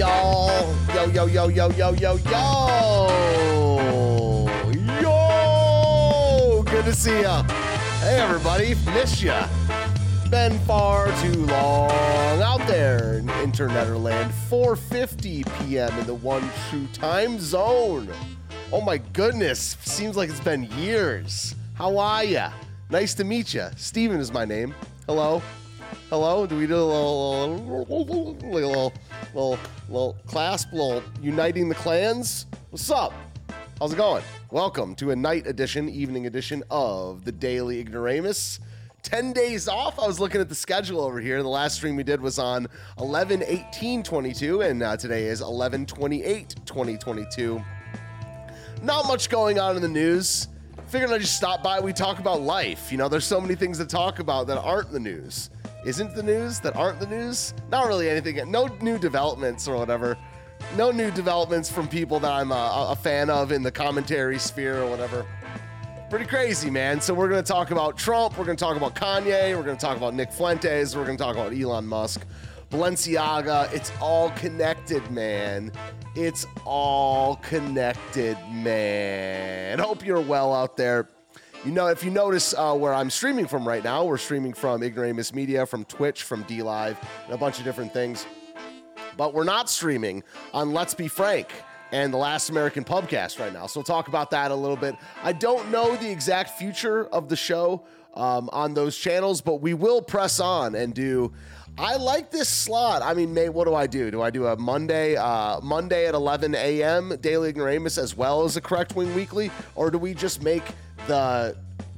y'all? Yo, yo, yo, yo, yo, yo, yo! Yo! Good to see ya. Hey, everybody. Miss ya. Been far too long out there in interneter land. 4.50 p.m. in the one true time zone. Oh my goodness. Seems like it's been years. How are ya? Nice to meet ya. Steven is my name. Hello. Hello. Do we do a little, little, little, little, little little clasp, little uniting the clans? What's up? How's it going? Welcome to a night edition, evening edition of the Daily Ignoramus. 10 days off. I was looking at the schedule over here. The last stream we did was on 11 18 22, and uh, today is 11 28 2022. Not much going on in the news. Figured I'd just stop by. We talk about life. You know, there's so many things to talk about that aren't the news. Isn't the news that aren't the news? Not really anything. No new developments or whatever. No new developments from people that I'm a, a fan of in the commentary sphere or whatever pretty crazy, man. So we're to talk about Trump. We're to talk about Kanye. We're to talk about Nick Fuentes. We're to talk about Elon Musk, Balenciaga. It's all connected, man. It's all connected, man. Hope you're well out there. You know, if you notice uh, where I'm streaming from right now, we're streaming from Ignoramus Media, from Twitch, from D Live, and a bunch of different things. But we're not streaming on Let's Be Frank and the Last American Pubcast right now. So we'll talk about that a little bit. I don't know the exact future of the show um, on those channels, but we will press on and do. I like this slot. I mean, mate, what do I do? Do I do a Monday, uh, Monday at 11 a.m. Daily Ignoramus as well as a Correct Wing Weekly, or do we just make the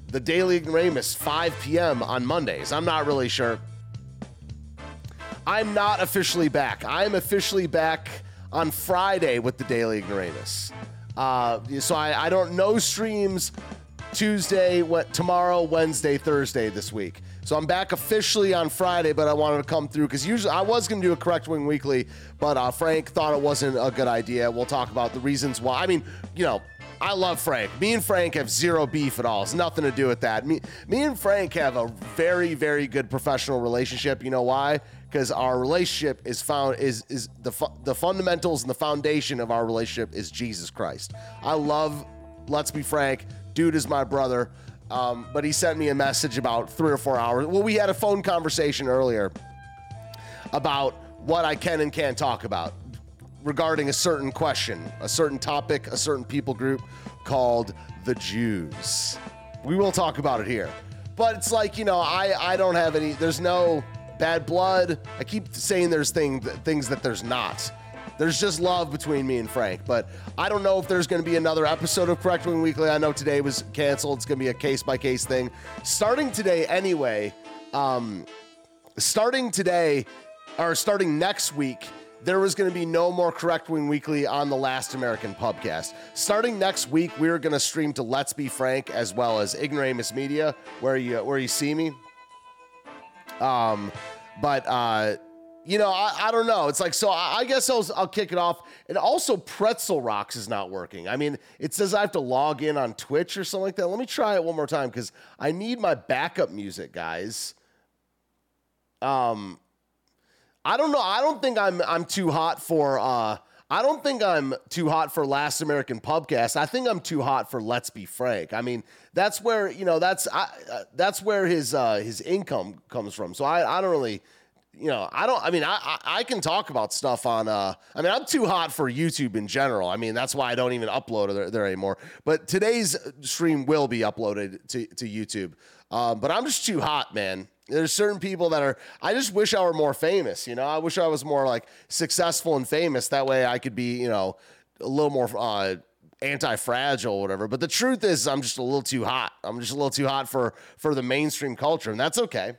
the Daily Ignoramus 5 p.m. on Mondays? I'm not really sure. I'm not officially back. I'm officially back on Friday with the Daily Ignoramus. Uh, so I, I don't know streams Tuesday, what, tomorrow, Wednesday, Thursday this week. So I'm back officially on Friday, but I wanted to come through because usually I was going to do a Correct Wing Weekly, but uh, Frank thought it wasn't a good idea. We'll talk about the reasons why. I mean, you know, I love Frank. Me and Frank have zero beef at all. It's nothing to do with that. Me, me and Frank have a very, very good professional relationship. You know why? Because our relationship is found is is the fu- the fundamentals and the foundation of our relationship is Jesus Christ. I love. Let's be frank. Dude is my brother. Um, but he sent me a message about three or four hours. Well, we had a phone conversation earlier about what I can and can't talk about regarding a certain question, a certain topic, a certain people group called the Jews. We will talk about it here. But it's like, you know, I, I don't have any, there's no bad blood. I keep saying there's thing, things that there's not. There's just love between me and Frank. But I don't know if there's going to be another episode of Correct Wing Weekly. I know today was canceled. It's going to be a case by case thing. Starting today, anyway, um, starting today, or starting next week, there was going to be no more Correct Wing Weekly on the Last American Pubcast. Starting next week, we're going to stream to Let's Be Frank as well as Ignoramus Media, where you where you see me. Um, but uh, you know, I, I don't know. It's like so. I, I guess I'll I'll kick it off. And also, Pretzel Rocks is not working. I mean, it says I have to log in on Twitch or something like that. Let me try it one more time because I need my backup music, guys. Um, I don't know. I don't think I'm I'm too hot for uh I don't think I'm too hot for Last American Pubcast. I think I'm too hot for Let's Be Frank. I mean, that's where, you know, that's I, uh, that's where his uh his income comes from. So I I don't really you know, I don't. I mean, I, I can talk about stuff on. uh I mean, I'm too hot for YouTube in general. I mean, that's why I don't even upload there, there anymore. But today's stream will be uploaded to to YouTube. Um, but I'm just too hot, man. There's certain people that are. I just wish I were more famous. You know, I wish I was more like successful and famous. That way, I could be, you know, a little more uh, anti-fragile, whatever. But the truth is, I'm just a little too hot. I'm just a little too hot for for the mainstream culture, and that's okay.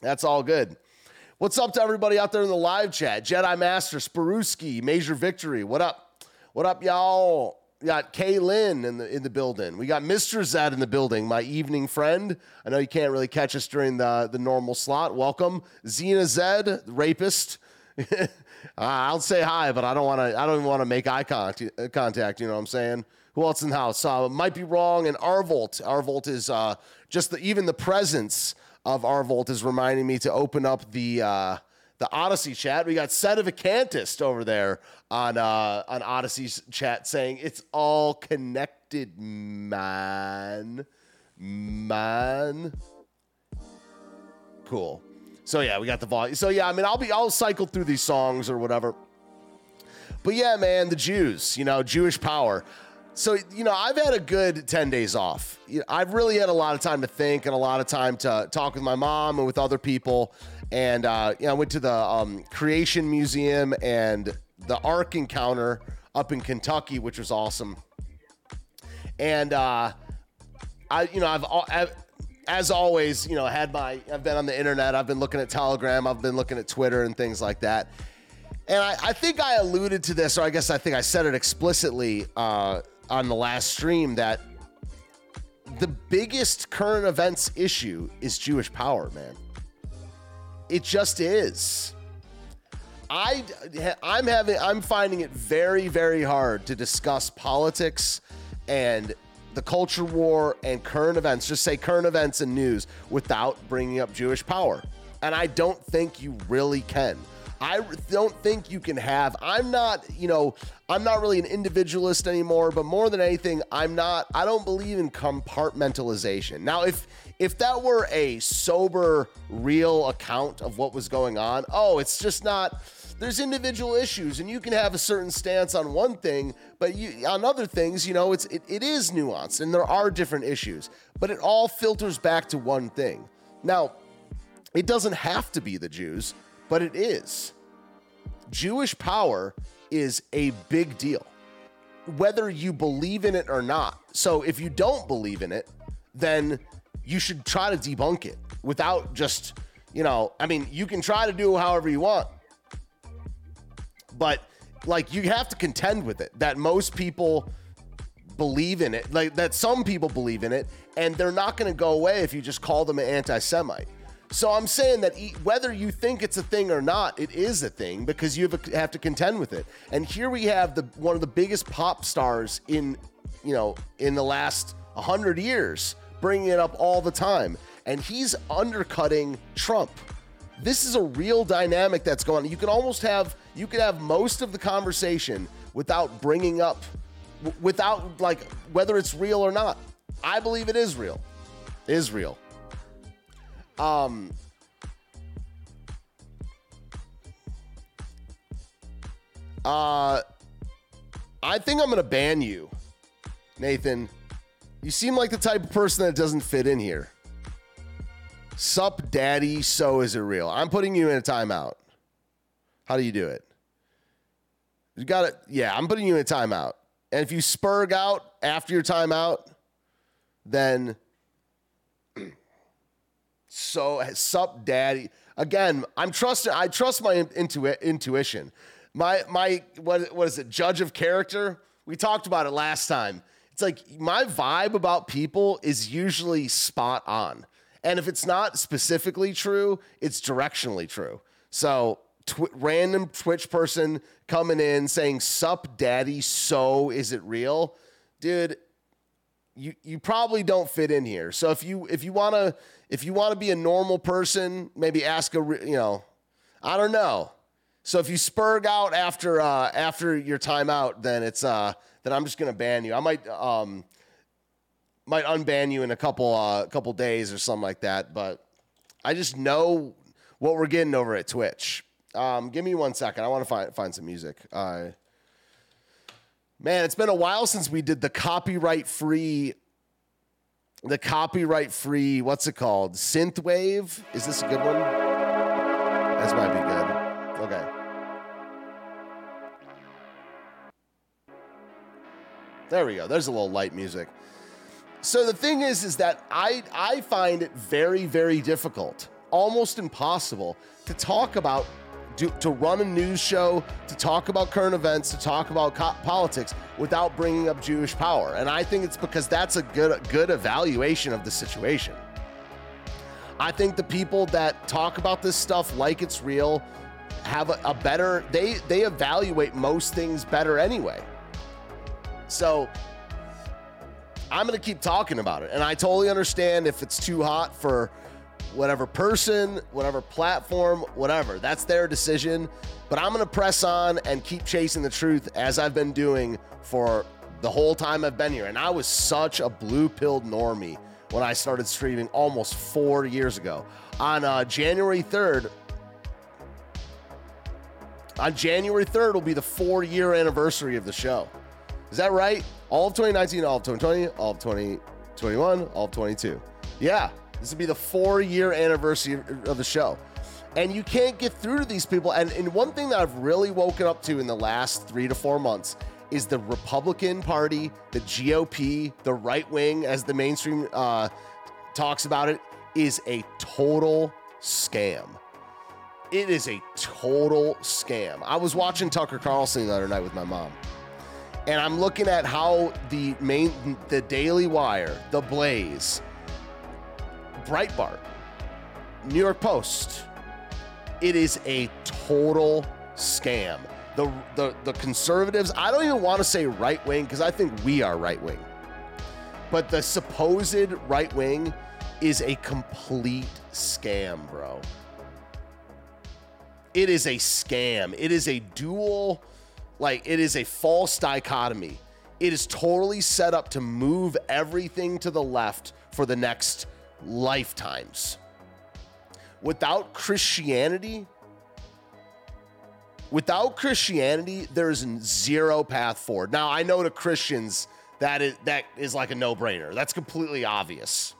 That's all good. What's up to everybody out there in the live chat? Jedi Master, Sparuski, Major Victory. What up? What up, y'all? We got Kay Lynn in the in the building. We got Mr. Zed in the building, my evening friend. I know you can't really catch us during the the normal slot. Welcome, Xena Zed, rapist. Uh, I'll say hi, but I don't want to. I don't even want to make eye contact. Contact. You know what I'm saying? Who else in the house? Uh, might be wrong. And Arvolt. Arvolt is uh, just the, even the presence of Arvolt is reminding me to open up the uh, the Odysee chat. We got Set of a Cantist over there on uh, on Odysee's chat saying it's all connected, man, man. Cool. So yeah, we got the volume. So yeah, I mean, I'll be I'll cycle through these songs or whatever. But yeah, man, the Jews, you know, Jewish power. So you know, I've had a good ten days off. I've really had a lot of time to think and a lot of time to talk with my mom and with other people. And uh, you know, I went to the um, Creation Museum and the Ark Encounter up in Kentucky, which was awesome. And uh, I, you know, I've, I've as always, you know, had my I've been on the internet, I've been looking at Telegram, I've been looking at Twitter and things like that. And I, I think I alluded to this, or I guess I think I said it explicitly uh, on the last stream that the biggest current events issue is Jewish power, man. It just is. I I'm having I'm finding it very very hard to discuss politics and the culture war and current events, just say current events and news without bringing up Jewish power. And I don't think you really can. I don't think you can have. I'm not, you know, I'm not really an individualist anymore, but more than anything, I'm not I don't believe in compartmentalization. Now, if if that were a sober real account of what was going on, oh, it's just not there's individual issues and you can have a certain stance on one thing but you, on other things you know it's it, it is nuanced and there are different issues but it all filters back to one thing now it doesn't have to be the jews but it is jewish power is a big deal whether you believe in it or not so if you don't believe in it then you should try to debunk it without just you know i mean you can try to do however you want but like you have to contend with it that most people believe in it, like that some people believe in it, and they're not going to go away if you just call them an anti Semite. So I'm saying that whether you think it's a thing or not, it is a thing because you have, to contend with it. And here we have the one of the biggest pop stars in, you know, in the last 100 years bringing it up all the time. And he's undercutting Trump. This is a real dynamic that's going on. You can almost have you could have most of the conversation without bringing up without like whether it's real or not. I believe it is real. Is real. Um Uh I think I'm going to ban you. Nathan, you seem like the type of person that doesn't fit in here. Sup, daddy, so is it real? I'm putting you in a timeout. How do you do it? You got it. Yeah, I'm putting you in a timeout. And if you spurg out after your timeout, then so sup, daddy. Again, I'm trusting. I trust my intu- intuition. My my what what is it? Judge of character. We talked about it last time. It's like my vibe about people is usually spot on. And if it's not specifically true, it's directionally true. So tw- random Twitch person coming in saying "Sup, Daddy"? So is it real, dude? You you probably don't fit in here. So if you if you wanna if you wanna be a normal person, maybe ask a you know, I don't know. So if you spurg out after uh, after your timeout, then it's uh, then I'm just gonna ban you. I might um, might unban you in a couple uh, couple days or something like that. But I just know what we're getting over at Twitch. Um, give me one second. I want to find find some music. Uh, man, it's been a while since we did the copyright free. The copyright free, what's it called? Synthwave? Is this a good one? This might be good. Okay. There we go. There's a little light music. So the thing is, is that I I find it very very difficult, almost impossible, to talk about do, to run a news show, to talk about current events, to talk about co- politics without bringing up Jewish power. And I think it's because that's a good good evaluation of the situation. I think the people that talk about this stuff like it's real have a, a better they they evaluate most things better anyway. So I'm going to keep talking about it. And I totally understand if it's too hot for whatever person, whatever platform, whatever. That's their decision. But I'm going to press on and keep chasing the truth as I've been doing for the whole time I've been here. And I was such a blue pilled normie when I started streaming almost four years ago. On uh, January 3rd, on January 3rd will be the four year anniversary of the show. Is that right? All of 2019, all of 2020, all of 2021, all of 22. Yeah, this will be the four year anniversary of the show. And you can't get through to these people. And, and one thing that I've really woken up to in the last three to four months is the Republican Party, the GOP, the right wing, as the mainstream uh, talks about it, is a total scam. It is a total scam. I was watching Tucker Carlson the other night with my mom, and I'm looking at how the main, the Daily Wire, the Blaze, Breitbart, New York Post, it is a total scam. The, the, the conservatives, I don't even want to say right wing because I think we are right wing. But the supposed right wing is a complete scam, bro. It is a scam. It is a dual, like, it is a false dichotomy. It is totally set up to move everything to the left for the next lifetimes. Without Christianity, without Christianity, there's zero path forward. Now, I know to Christians that is that is like a no-brainer. That's completely obvious.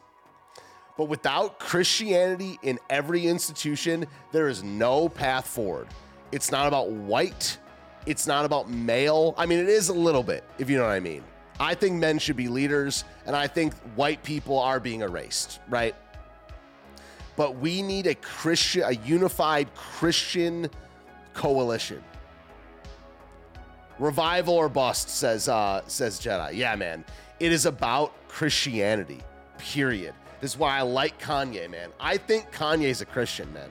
But without Christianity in every institution, there is no path forward. It's not about white, it's not about male. I mean, it is a little bit, if you know what I mean. I think men should be leaders, and I think white people are being erased, right? But we need a Christian, a unified Christian coalition. Revival or bust, says uh, says Jedi. Yeah, man. It is about Christianity. Period. This is why I like Kanye, man. I think Kanye's a Christian, man.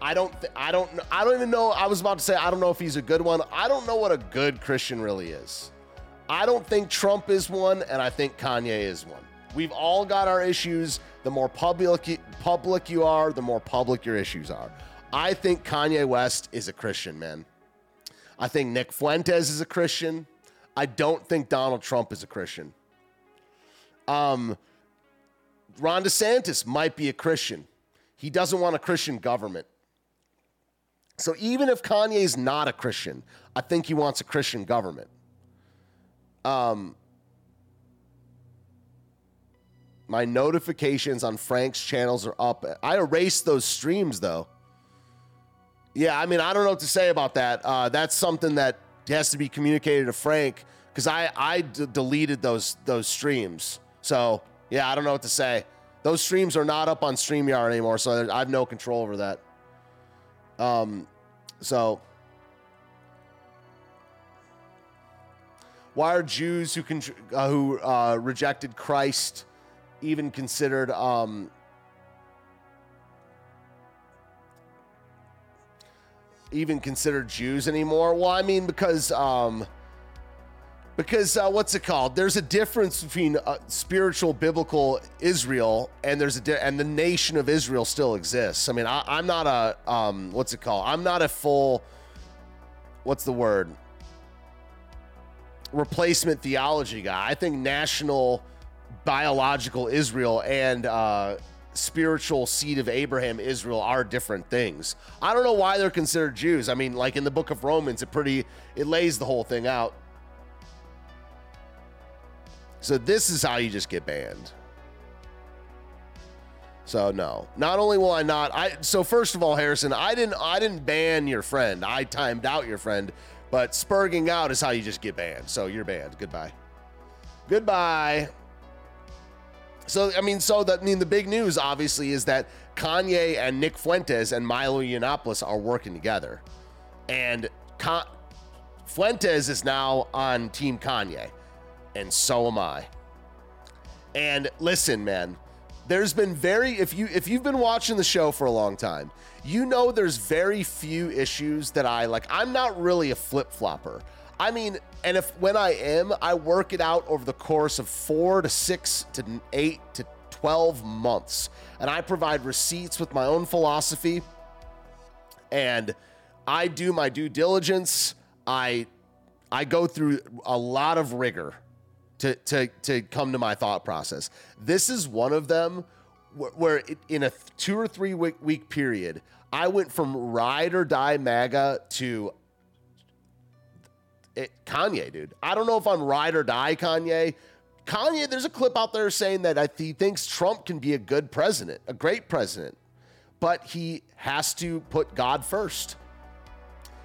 I don't. Th- I don't. I don't even know. I was about to say I don't know if he's a good one. I don't know what a good Christian really is. I don't think Trump is one, and I think Kanye is one. We've all got our issues. The more public public you are, the more public your issues are. I think Kanye West is a Christian, man. I think Nick Fuentes is a Christian. I don't think Donald Trump is a Christian. Um, Ron DeSantis might be a Christian. He doesn't want a Christian government. So even if Kanye's not a Christian, I think he wants a Christian government. Um, my notifications on Frank's channels are up. I erased those streams though. Yeah, I mean, I don't know what to say about that. Uh, that's something that has to be communicated to Frank because I I d- deleted those those streams. So yeah, I don't know what to say. Those streams are not up on Streamyard anymore, so I have no control over that. Um, so why are Jews who uh, who uh, rejected Christ even considered um, even considered Jews anymore? Well, I mean because um, because uh, what's it called? There's a difference between uh, spiritual biblical Israel and there's a di- and the nation of Israel still exists. I mean, I, I'm not a um, what's it called? I'm not a full what's the word? Replacement theology guy. I think national biological Israel and uh, spiritual seed of Abraham Israel are different things. I don't know why they're considered Jews. I mean, like in the book of Romans, it pretty it lays the whole thing out. So this is how you just get banned. So no. Not only will I not I so first of all, Harrison, I didn't I didn't ban your friend. I timed out your friend, but spurging out is how you just get banned. So you're banned. Goodbye. Goodbye. So I mean, so that I mean the big news obviously is that Kanye and Nick Fuentes and Milo Yiannopoulos are working together, and Fuentes is now on Team Kanye, and so am I. And listen, man, there's been very if you if you've been watching the show for a long time, you know there's very few issues that I like. I'm not really a flip flopper. I mean, and if when I am, I work it out over the course of four to six to eight to 12 months. And I provide receipts with my own philosophy. And I do my due diligence. I I go through a lot of rigor to to to come to my thought process. This is one of them where, where in a two or three week, week period, I went from ride or die MAGA to it, Kanye, dude. I don't know if I'm ride or die Kanye. Kanye, there's a clip out there saying that he thinks Trump can be a good president, a great president, but he has to put God first.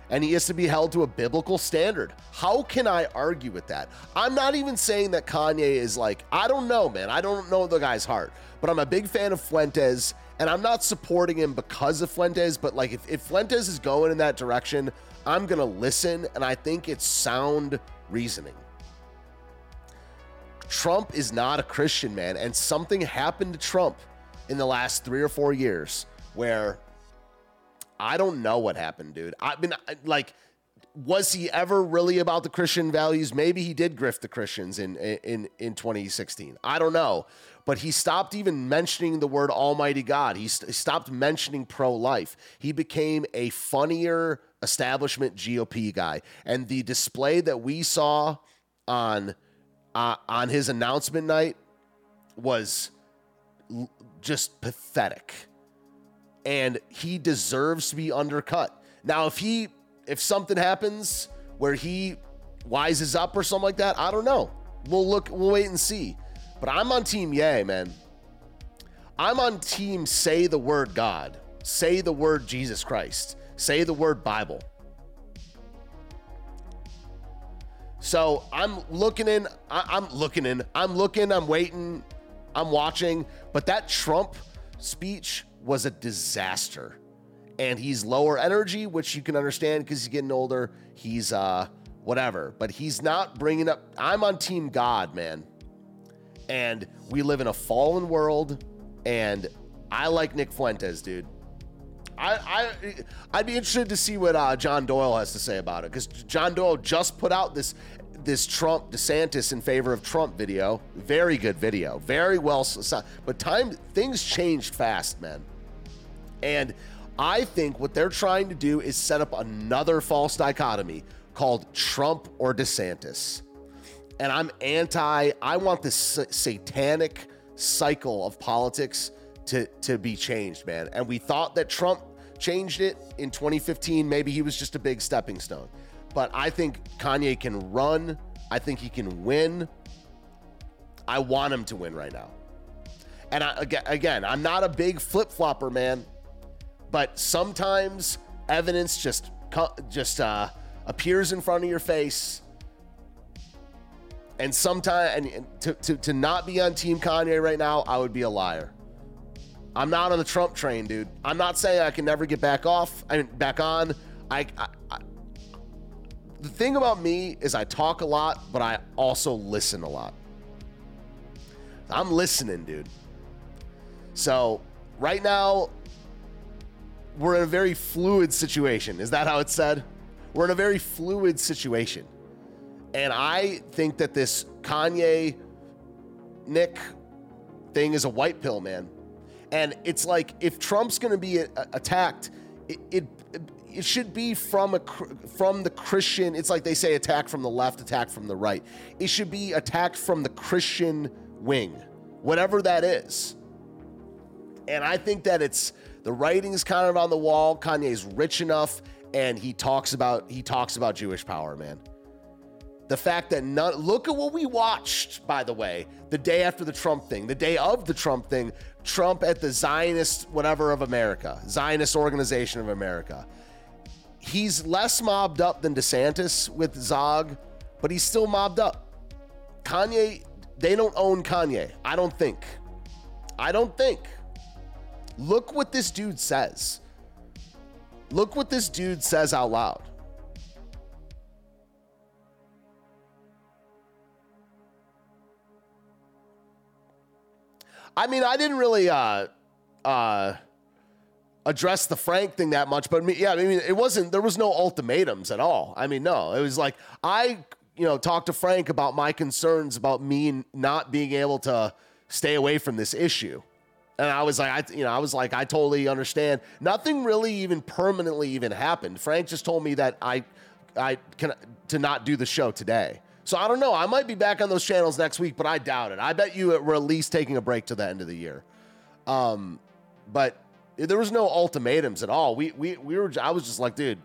And he has to be held to a biblical standard. How can I argue with that? I'm not even saying that Kanye is like, I don't know, man. I don't know the guy's heart, but I'm a big fan of Fuentes, and I'm not supporting him because of Fuentes, but like if, if Fuentes is going in that direction, I'm going to listen, and I think it's sound reasoning. Trump is not a Christian, man, and something happened to Trump in the last three or four years where I don't know what happened, dude. I mean, like, was he ever really about the Christian values? Maybe he did grift the Christians in in in 2016. I don't know, but he stopped even mentioning the word Almighty God. He, st- stopped mentioning pro life. He became a funnier establishment GOP guy. And the display that we saw on uh, on his announcement night was l- just pathetic. And he deserves to be undercut. Now, if he if something happens where he wises up or something like that, I don't know. We'll look. We'll wait and see. But I'm on Team Yay, man. I'm on Team Say the Word God. Say the Word Jesus Christ. Say the Word Bible. So I'm looking in. I, am looking in. I'm looking. I'm waiting. I'm watching. But that Trump speech was a disaster. And he's lower energy, which you can understand because he's getting older. He's uh whatever, but he's not bringing up. I'm on Team God, man and we live in a fallen world. And I like Nick Fuentes, dude. I, I I'd be interested to see what uh, John Doyle has to say about it because John Doyle just put out this this Trump DeSantis in favor of Trump video. Very good video, very well. But time things changed fast, man. And I think what they're trying to do is set up another false dichotomy called Trump or DeSantis and I'm anti. I want this satanic cycle of politics to to be changed, man. And we thought that Trump changed it in 2015. Maybe he was just a big stepping stone. But I think Kanye can run. I think he can win. I want him to win right now. And I, again, I'm not a big flip flopper, man. But sometimes evidence just just uh, appears in front of your face and sometimes, and to, to, to not be on Team Kanye right now, I would be a liar. I'm not on the Trump train, dude. I'm not saying I can never get back off. I mean, back on. I, I, I, the thing about me is I talk a lot, but I also listen a lot. I'm listening, dude. So right now, we're in a very fluid situation. Is that how it's said? We're in a very fluid situation. And I think that this Kanye Nick thing is a white pill, man. And it's like if Trump's going to be a- attacked, it, it it should be from a from the Christian. It's like they say attack from the left, attack from the right. It should be attacked from the Christian wing, whatever that is. And I think that it's the writing is kind of on the wall. Kanye's rich enough, and he talks about he talks about Jewish power, man. The fact that none, look at what we watched, by the way, the day after the Trump thing, the day of the Trump thing, Trump at the Zionist, whatever of America, Zionist Organization of America. He's less mobbed up than DeSantis with Zog, but he's still mobbed up. Kanye, they don't own Kanye. I don't think. I don't think. Look what this dude says. Look what this dude says out loud. I mean, I didn't really uh, uh, address the Frank thing that much, but me, yeah, I mean, it wasn't. There was no ultimatums at all. I mean, no, it was like I, you know, talked to Frank about my concerns about me not being able to stay away from this issue. And I was like, I, you know, I was like, I totally understand. Nothing really even permanently even happened. Frank just told me that I, I can to not do the show today. So I don't know. I might be back on those channels next week, but I doubt it. I bet you we're at least taking a break to the end of the year. Um, but there was no ultimatums at all. We we we were. I was just like, dude,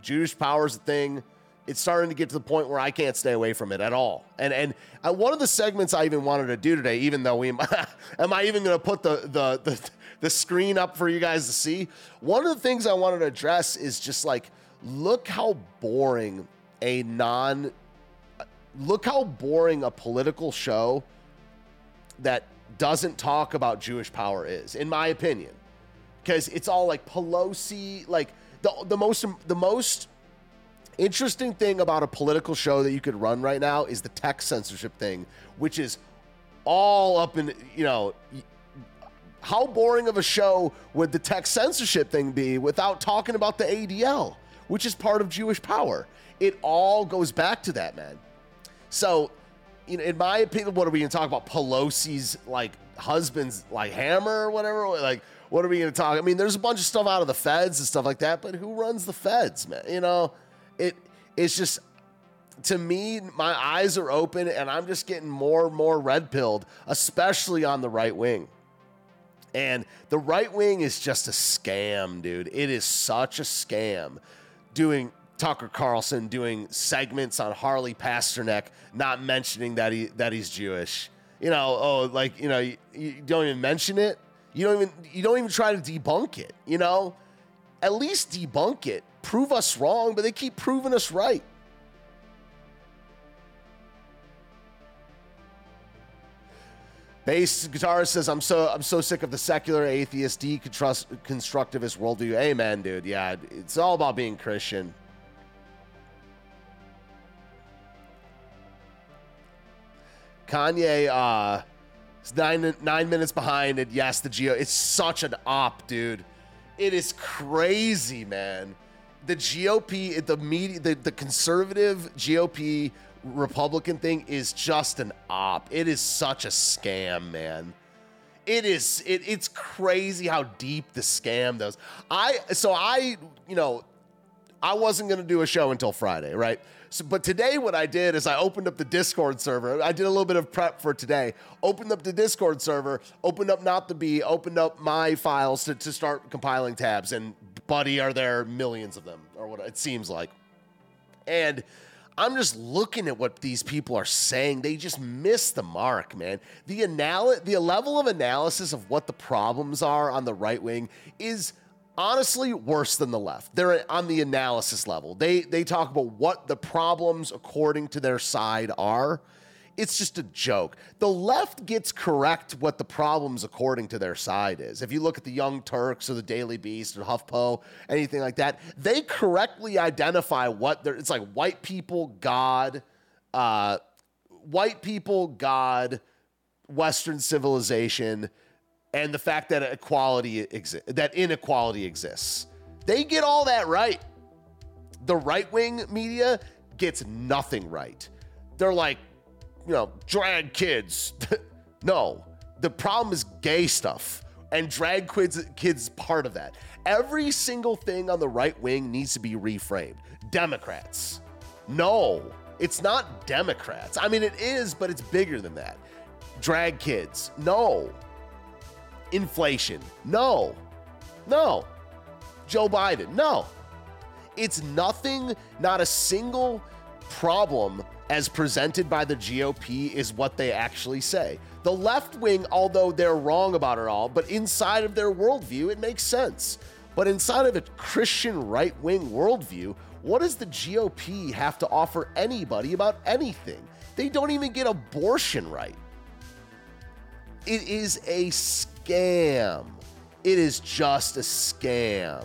Jewish power is a thing. It's starting to get to the point where I can't stay away from it at all. And and uh, one of the segments I even wanted to do today, even though we, am I even going to put the, the the the screen up for you guys to see? One of the things I wanted to address is just like, look how boring a non look how boring a political show that doesn't talk about Jewish power is, in my opinion. Because it's all like Pelosi, like the the most the most interesting thing about a political show that you could run right now is the tech censorship thing, which is all up in you know how boring of a show would the tech censorship thing be without talking about the ADL, which is part of Jewish power? It all goes back to that, man. So, you know, in my opinion, what are we going to talk about? Pelosi's like husband's like hammer or whatever. Like, what are we going to talk? I mean, there's a bunch of stuff out of the feds and stuff like that, but who runs the feds, man? You know, it it's just to me, my eyes are open and I'm just getting more and more red pilled, especially on the right wing. And the right wing is just a scam, dude. It is such a scam doing Tucker Carlson doing segments on Harley Pasternak, not mentioning that he that he's Jewish. You know, oh, like you know, you, you don't even mention it. You don't even you don't even try to debunk it. You know, at least debunk it. Prove us wrong, but they keep proving us right. Bass guitarist says, "I'm so I'm so sick of the secular atheist deconstructivist worldview." Amen, dude. Yeah, it's all about being Christian. Kanye uh, is nine nine minutes behind, and yes, the Geo. It's such an op, dude. It is crazy, man. The GOP, the media, the, the conservative GOP Republican thing is just an op. It is such a scam, man. It is. It, it's crazy how deep the scam goes. I so I you know I wasn't gonna do a show until Friday, right? So, but today, what I did is I opened up the Discord server. I did a little bit of prep for today. Opened up the Discord server, opened up Not the Bee. opened up my files to, to start compiling tabs. And, buddy, are there millions of them, or what it seems like. And I'm just looking at what these people are saying. They just miss the mark, man. The anal- the level of analysis of what the problems are on the right wing is honestly worse than the left. They're on the analysis level. They they talk about what the problems according to their side are. It's just a joke. The left gets correct what the problems according to their side is. If you look at the Young Turks or the Daily Beast or HuffPo, anything like that, they correctly identify what they're. It's like white people, God, uh, white people, God, Western civilization and the fact that equality exists, that inequality exists. They get all that right. The right wing media gets nothing right. They're like, you know, drag kids. no, the problem is gay stuff, and drag kids kids part of that. Every single thing on the right wing needs to be reframed. Democrats, no, it's not Democrats. I mean, it is, but it's bigger than that. Drag kids, no, inflation. No. No. Joe Biden. No. It's nothing, not a single problem as presented by the GOP is what they actually say. The left wing, although they're wrong about it all, but inside of their worldview, it makes sense. But inside of a Christian right wing worldview, what does the GOP have to offer anybody about anything? They don't even get abortion right. It is a scam. It is just a scam.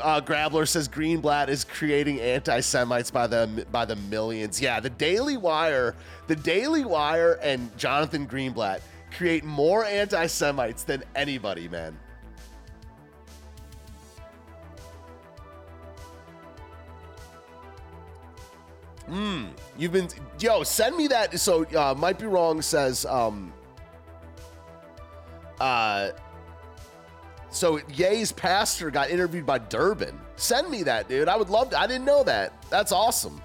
Uh, Grabler says Greenblatt is creating anti-Semites by the by the millions. Yeah, the Daily Wire, the Daily Wire, and Jonathan Greenblatt create more anti Semites than anybody, man. Hmm. You've been yo. Send me that. So uh, might be wrong. Says um. Uh. So Ye's pastor got interviewed by Durbin. Send me that, dude. I would love to. I didn't know that. That's awesome.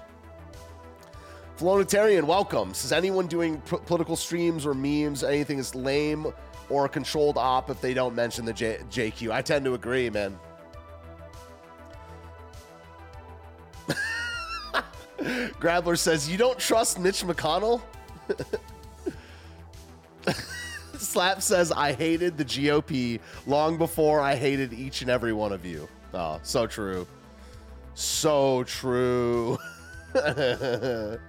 Flonitarian, welcome. Says anyone doing p- political streams or memes, anything is lame or a controlled op if they don't mention the J- JQ. I tend to agree, man. Grabler says, You don't trust Mitch McConnell? Slap says, I hated the GOP long before I hated each and every one of you. Oh, so true. So true. there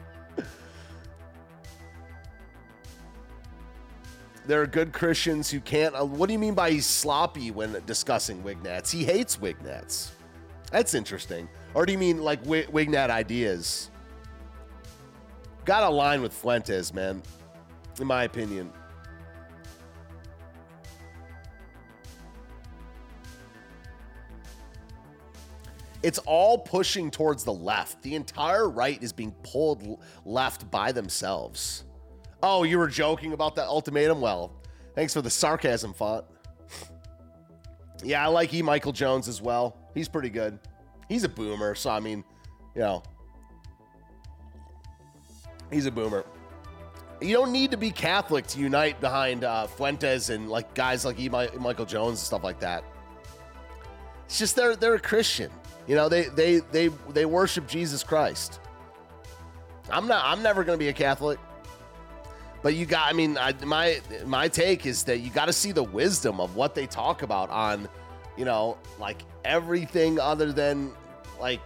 are good Christians who can't. Uh, what do you mean by he's sloppy when discussing Wignats? He hates Wignats. That's interesting. Or do you mean like w- Wignat ideas? Got to line with Fuentes, man, in my opinion. It's all pushing towards the left. The entire right is being pulled left by themselves. Oh, you were joking about that ultimatum? Well, thanks for the sarcasm font. Yeah, I like E. Michael Jones as well. He's pretty good. He's a boomer, so I mean, you know, he's a boomer. You don't need to be Catholic to unite behind uh, Fuentes and like guys like E. Michael Jones and stuff like that. It's just they're they're a Christian. You know, they they they they worship Jesus Christ. I'm not. I'm never going to be a Catholic. But you got, I mean, I, my my take is that you got to see the wisdom of what they talk about on, you know, like everything other than like,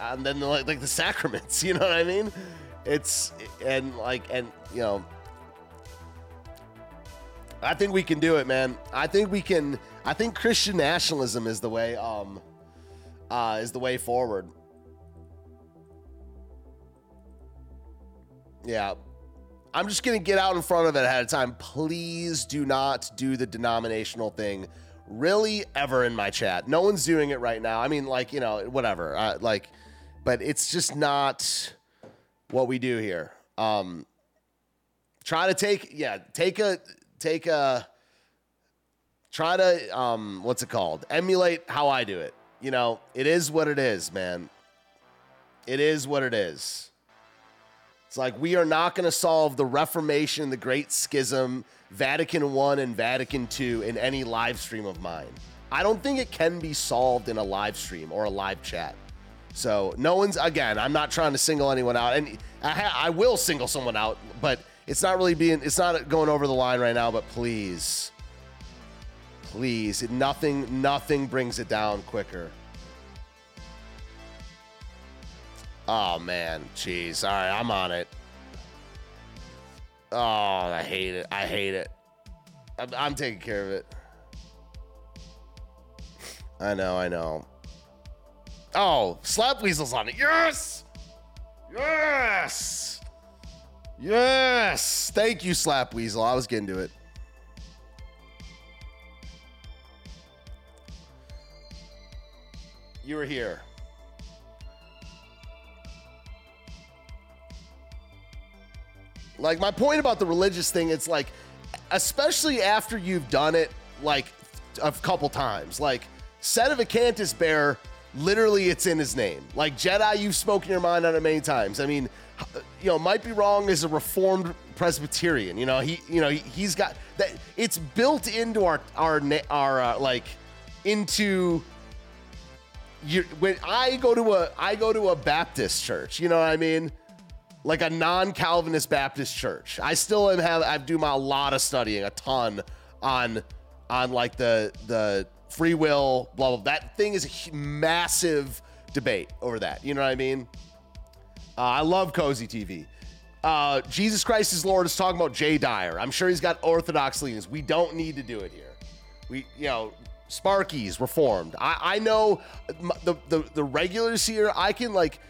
and then like, like the sacraments. You know what I mean? It's and like and you know, I think we can do it, man. I think we can. I think Christian nationalism is the way. Um, uh, is the way forward. Yeah, I'm just going to get out in front of it ahead of time. Please do not do the denominational thing really ever in my chat. No one's doing it right now. I mean, like, you know, whatever. Uh, like, but it's just not what we do here. Um, try to take, yeah, take a, take a, try to, um, what's it called? Emulate how I do it. You know, it is what it is, man. It is what it is. It's like we are not going to solve the Reformation, the Great Schism, Vatican I and Vatican II in any live stream of mine. I don't think it can be solved in a live stream or a live chat. So no one's again. I'm not trying to single anyone out, and I, ha- I will single someone out, but it's not really being. It's not going over the line right now. But please, please, nothing, nothing brings it down quicker. Oh man, jeez. All right, I'm on it. Oh, I hate it. I hate it. I'm, I'm taking care of it. I know, I know. Oh, Slap Weasel's on it. Yes! Yes! Yes! Thank you, Slap Weasel. I was getting to it. You were here. Like my point about the religious thing, it's like, especially after you've done it like a couple times, like set of a Cantus Bear, literally it's in his name. Like Jedi, you've spoken your mind on it many times. I mean, you know, might be wrong as a reformed Presbyterian. You know, he, you know, he, has got that. It's built into our our our uh, like into. You, when I go to a I go to a Baptist church, you know what I mean? like a non-Calvinist Baptist church. I still am have I do my a lot of studying, a ton on on like the the free will blah blah. That thing is a massive debate over that. You know what I mean? Uh, I love Cozy TV. Uh, Jesus Christ is Lord is talking about Jay Dyer. I'm sure he's got orthodox leanings. We don't need to do it here. We, you know, Sparky's reformed. I, I know the, the the regulars here. I can like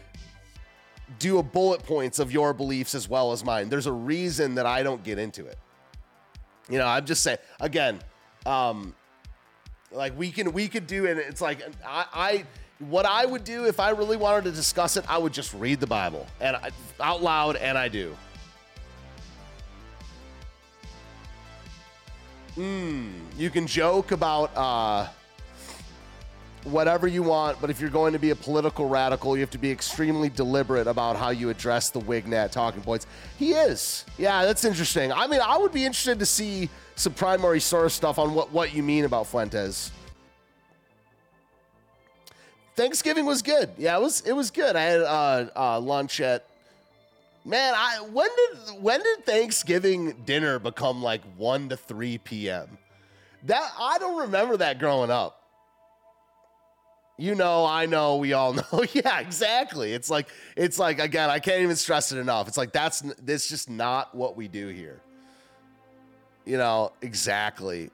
do a bullet points of your beliefs as well as mine. There's a reason that I don't get into it. You know, I'm just saying again, um, like we can we could do, and it's like I, I what I would do if I really wanted to discuss it, I would just read the Bible and I, out loud, and I do. Mm, you can joke about uh, whatever you want, but if you're going to be a political radical, you have to be extremely deliberate about how you address the Wignat talking points. He is. Yeah, that's interesting. I mean, I would be interested to see some primary source stuff on what, what you mean about Fuentes. Thanksgiving was good. Yeah, it was it was good. I had uh, uh, lunch at Man, I when did when did Thanksgiving dinner become like 1 to 3 p.m.? That I don't remember that growing up. You know, I know, we all know. yeah, exactly. It's like it's like again, I can't even stress it enough. It's like that's that's just not what we do here. You know, exactly.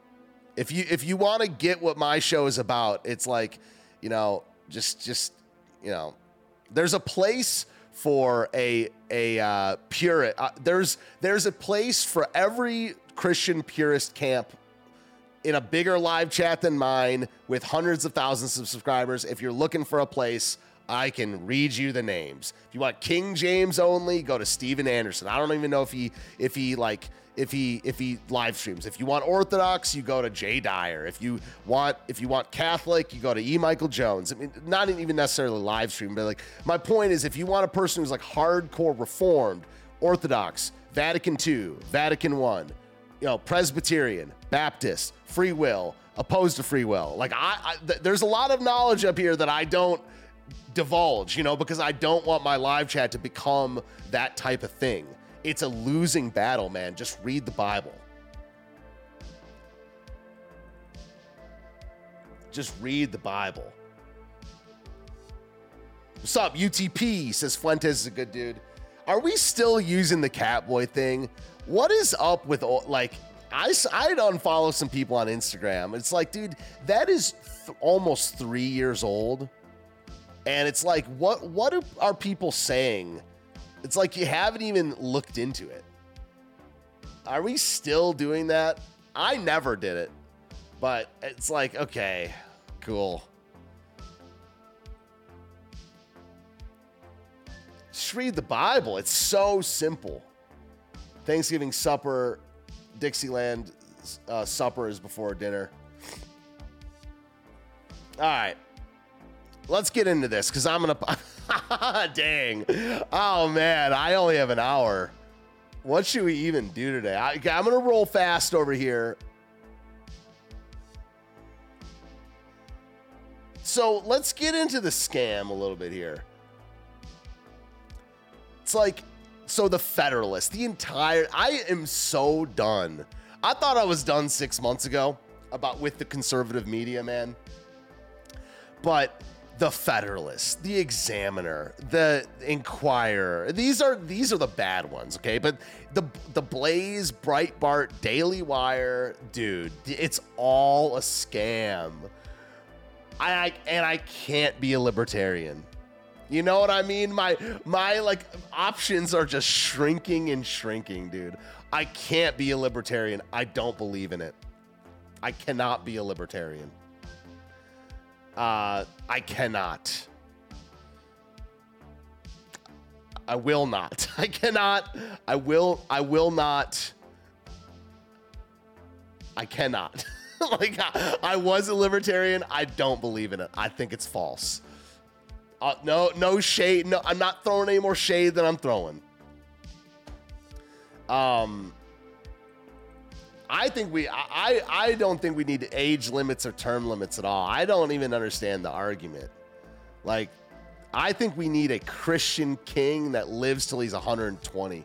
If you if you want to get what my show is about, it's like, you know, just just, you know, there's a place for a a uh, purist. Uh, there's there's a place for every Christian purist camp in a bigger live chat than mine with hundreds of thousands of subscribers. If you're looking for a place, I can read you the names. If you want King James only, go to Steven Anderson. I don't even know if he if he like if he if he live streams. If you want Orthodox, you go to Jay Dyer. If you want if you want Catholic, you go to E. Michael Jones. I mean, not even necessarily live stream, but like my point is, if you want a person who's like hardcore Reformed, Orthodox, Vatican II, Vatican One, you know, Presbyterian, Baptist, Free Will, opposed to free will. Like I, I th- there's a lot of knowledge up here that I don't divulge, you know, because I don't want my live chat to become that type of thing. It's a losing battle, man. Just read the Bible. Just read the Bible. What's up, UTP? Says Fuentes is a good dude. Are we still using the Catboy thing? What is up with like? I I'd unfollow some people on Instagram. It's like, dude, that is th- almost three years old, and it's like, what what are people saying it's like you haven't even looked into it. Are we still doing that? I never did it. But it's like, okay, cool. Just read the Bible. It's so simple. Thanksgiving supper, Dixieland uh, supper is before dinner. All right. Let's get into this because I'm to. Dang. Oh, man. I only have an hour. What should we even do today? I, am going to roll fast over here. So let's get into the scam a little bit here. It's like, so the Federalist, the entire, I am so done. I thought I was done six months ago about with the conservative media, man. But the Federalist, the Examiner, the Inquirer. These are these are the bad ones, okay? But the the Blaze, Breitbart, Daily Wire, dude, it's all a scam. I, I and I can't be a libertarian. You know what I mean? My my like options are just shrinking and shrinking, dude. I can't be a libertarian. I don't believe in it. I cannot be a libertarian. Uh, I cannot. I will not. I cannot. I will. I will not. I cannot. like I, I, was a libertarian. I don't believe in it. I think it's false. Uh, no, no shade. No, I'm not throwing any more shade than I'm throwing. Um, I think we I I don't think we need age limits or term limits at all. I don't even understand the argument. Like I think we need a Christian king that lives till he's 120.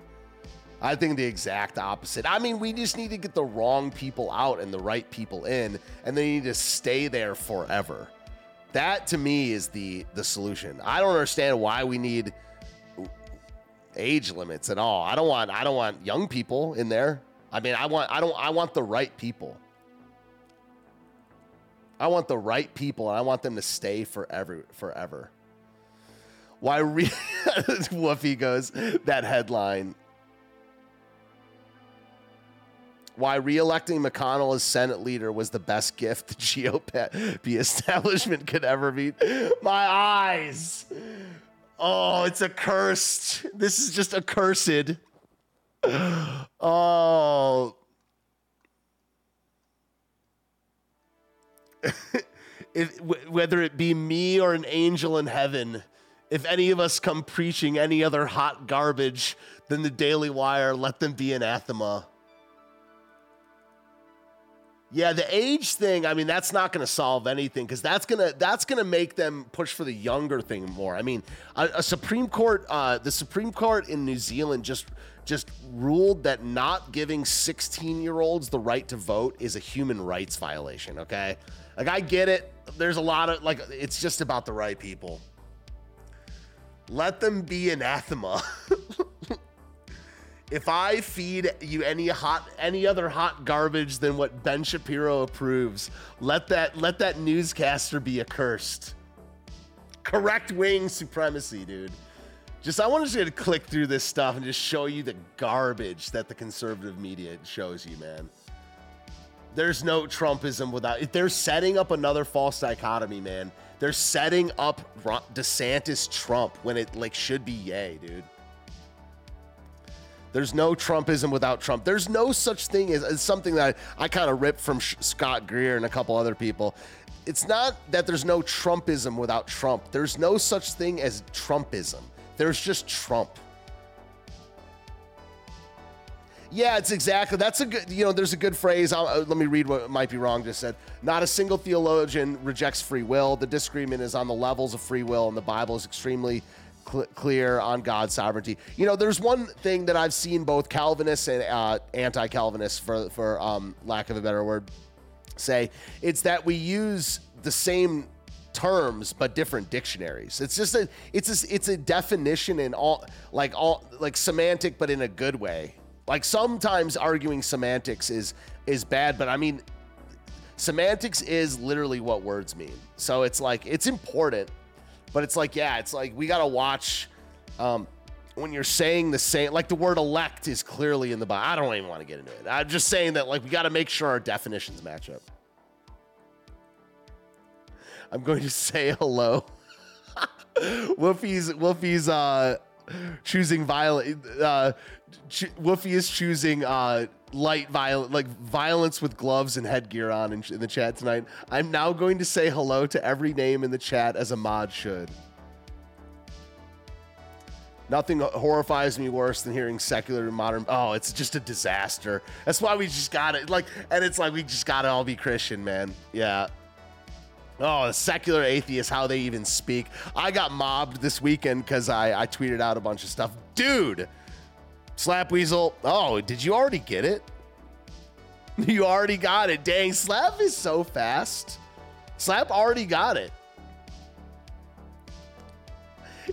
I think the exact opposite. I mean, we just need to get the wrong people out and the right people in, and they need to stay there forever. That to me is the the solution. I don't understand why we need age limits at all. I don't want I don't want young people in there. I mean, I want I don't I want the right people. I want the right people and I want them to stay forever forever. Why re- Woofy goes that headline. why re-electing McConnell as Senate leader was the best gift the GOP establishment could ever be. My eyes. Oh, it's accursed. This is just accursed. Oh. if, whether it be me or an angel in heaven, if any of us come preaching any other hot garbage than the Daily Wire, let them be anathema. Yeah, the age thing, I mean, that's not going to solve anything because that's going to that's going to make them push for the younger thing more. I mean, a, a Supreme Court uh, the Supreme Court in New Zealand just just ruled that not giving 16-year-olds the right to vote is a human rights violation, okay? Like I get it. There's a lot of like it's just about the right people. Let them be anathema. if I feed you any hot any other hot garbage than what Ben Shapiro approves, let that let that newscaster be accursed. Correct wing supremacy, dude. Just I wanted you to click through this stuff and just show you the garbage that the conservative media shows you, man. There's no Trumpism without they're setting up another false dichotomy, man. They're setting up DeSantis Trump when it like should be yay, dude. There's no Trumpism without Trump. There's no such thing as, as something that I, I kind of ripped from Sh- Scott Greer and a couple other people. It's not that there's no Trumpism without Trump. There's no such thing as Trumpism. There's just Trump. Yeah, it's exactly. That's a good. You know, there's a good phrase. I'll, uh, let me read what might be wrong. Just said, not a single theologian rejects free will. The disagreement is on the levels of free will, and the Bible is extremely cl- clear on God's sovereignty. You know, there's one thing that I've seen both Calvinists and uh, anti-Calvinists, for for um, lack of a better word, say. It's that we use the same terms but different dictionaries. It's just a it's a, it's a definition in all like all like semantic, but in a good way. Like sometimes arguing semantics is is bad, but I mean semantics is literally what words mean. So it's like it's important but it's like, yeah, it's like we got to watch um, when you're saying the same, like the word elect is clearly in the Bible. I don't even want to get into it. I'm just saying that, like, we got to make sure our definitions match up. I'm going to say hello. Wolfie's Wolfie's uh, choosing violent. Uh, ch- Wolfie is choosing uh, light violent, like violence with gloves and headgear on in, in, the chat tonight. I'm now going to say hello to every name in the chat as a mod should. Nothing horrifies me worse than hearing secular and modern. Oh, it's just a disaster. That's why we just got it. Like, and it's like we just got to all be Christian, man. Yeah. Oh, the secular atheists, how they even speak. I got mobbed this weekend because I, I tweeted out a bunch of stuff. Dude, Slap Weasel. Oh, did you already get it? You already got it. Dang, Slap is so fast. Slap already got it.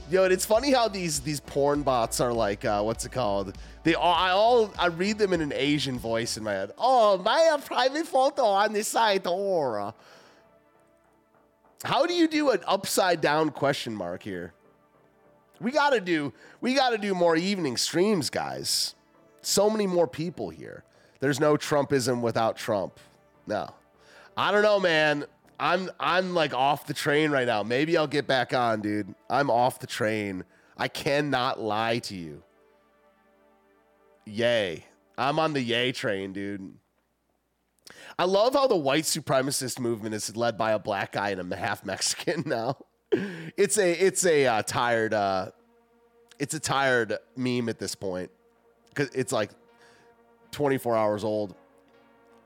Yo, and it's funny how these these porn bots are like, uh, what's it called? They all, I all I read them in an Asian voice in my head. Oh, my private photo on the site, or how do you do an upside down question mark here? We got to do we got to do more evening streams, guys. So many more people here. There's no Trumpism without Trump. No. I don't know, man. I'm I'm like off the train right now. Maybe I'll get back on, dude. I'm off the train. I cannot lie to you. Yay. I'm on the yay train, dude. I love how the white supremacist movement is led by a black guy and a half Mexican now it's a it's a uh, tired uh, it's a tired meme at this point because it's like 24 hours old.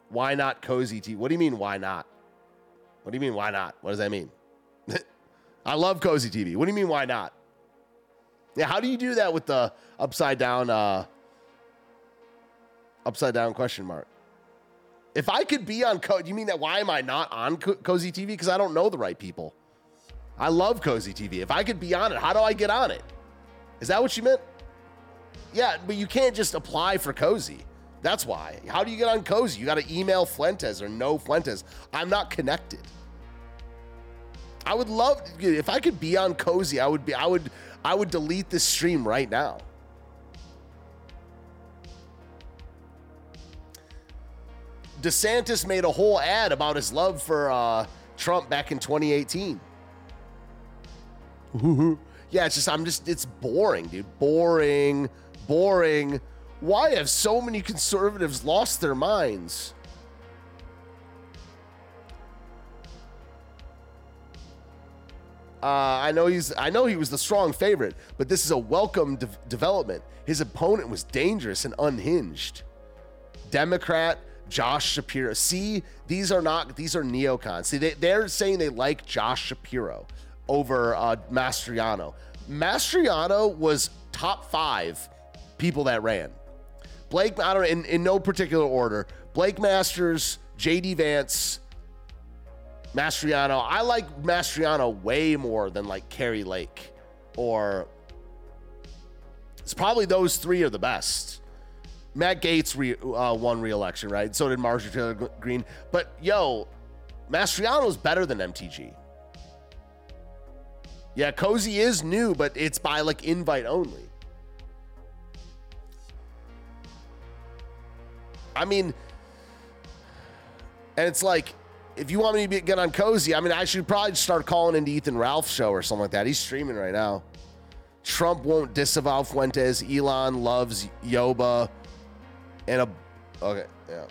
Why not cozy tea? What do you mean? Why not? What do you mean? Why not? What does that mean? I love cozy TV. What do you mean? Why not? Yeah, how do you do that with the upside down uh, upside down question mark? If I could be on co, you mean that? Why am I not on co- cozy TV? Because I don't know the right people. I love Cozy TV. If I could be on it, how do I get on it? Is that what you meant? Yeah, but you can't just apply for Cozy. That's why. How do you get on Cozy? You got to email Fuentes or no Fuentes. I'm not connected. I would love if I could be on Cozy. I would be. I would. I would delete this stream right now. DeSantis made a whole ad about his love for uh, Trump back in 2018. yeah, it's just I'm just it's boring, dude. Boring, boring. Why have so many conservatives lost their minds? Uh, I know he's. I know he was the strong favorite, but this is a welcome de- development. His opponent was dangerous and unhinged. Democrat Josh Shapiro. See, these are not. These are neocons. See, they, they're saying they like Josh Shapiro over uh, Mastriano. Mastriano was top five people that ran. Blake, I don't in, in no particular order. Blake Masters, JD Vance, Mastriano. I like Mastriano way more than like Kari Lake or it's probably those three are the best. Matt Gaetz re, uh, won re-election, right? So did Marjorie Taylor Greene. But yo, Mastriano's better than MTG. Yeah, Cozy is new, but it's by like invite only. I mean, and it's like if you want me to get on Cozy, I mean, I should probably start calling into Ethan Ralph's show or something like that. He's streaming right now. Trump won't disavow Fuentes. Elon loves Yoba. And a. Okay, yeah.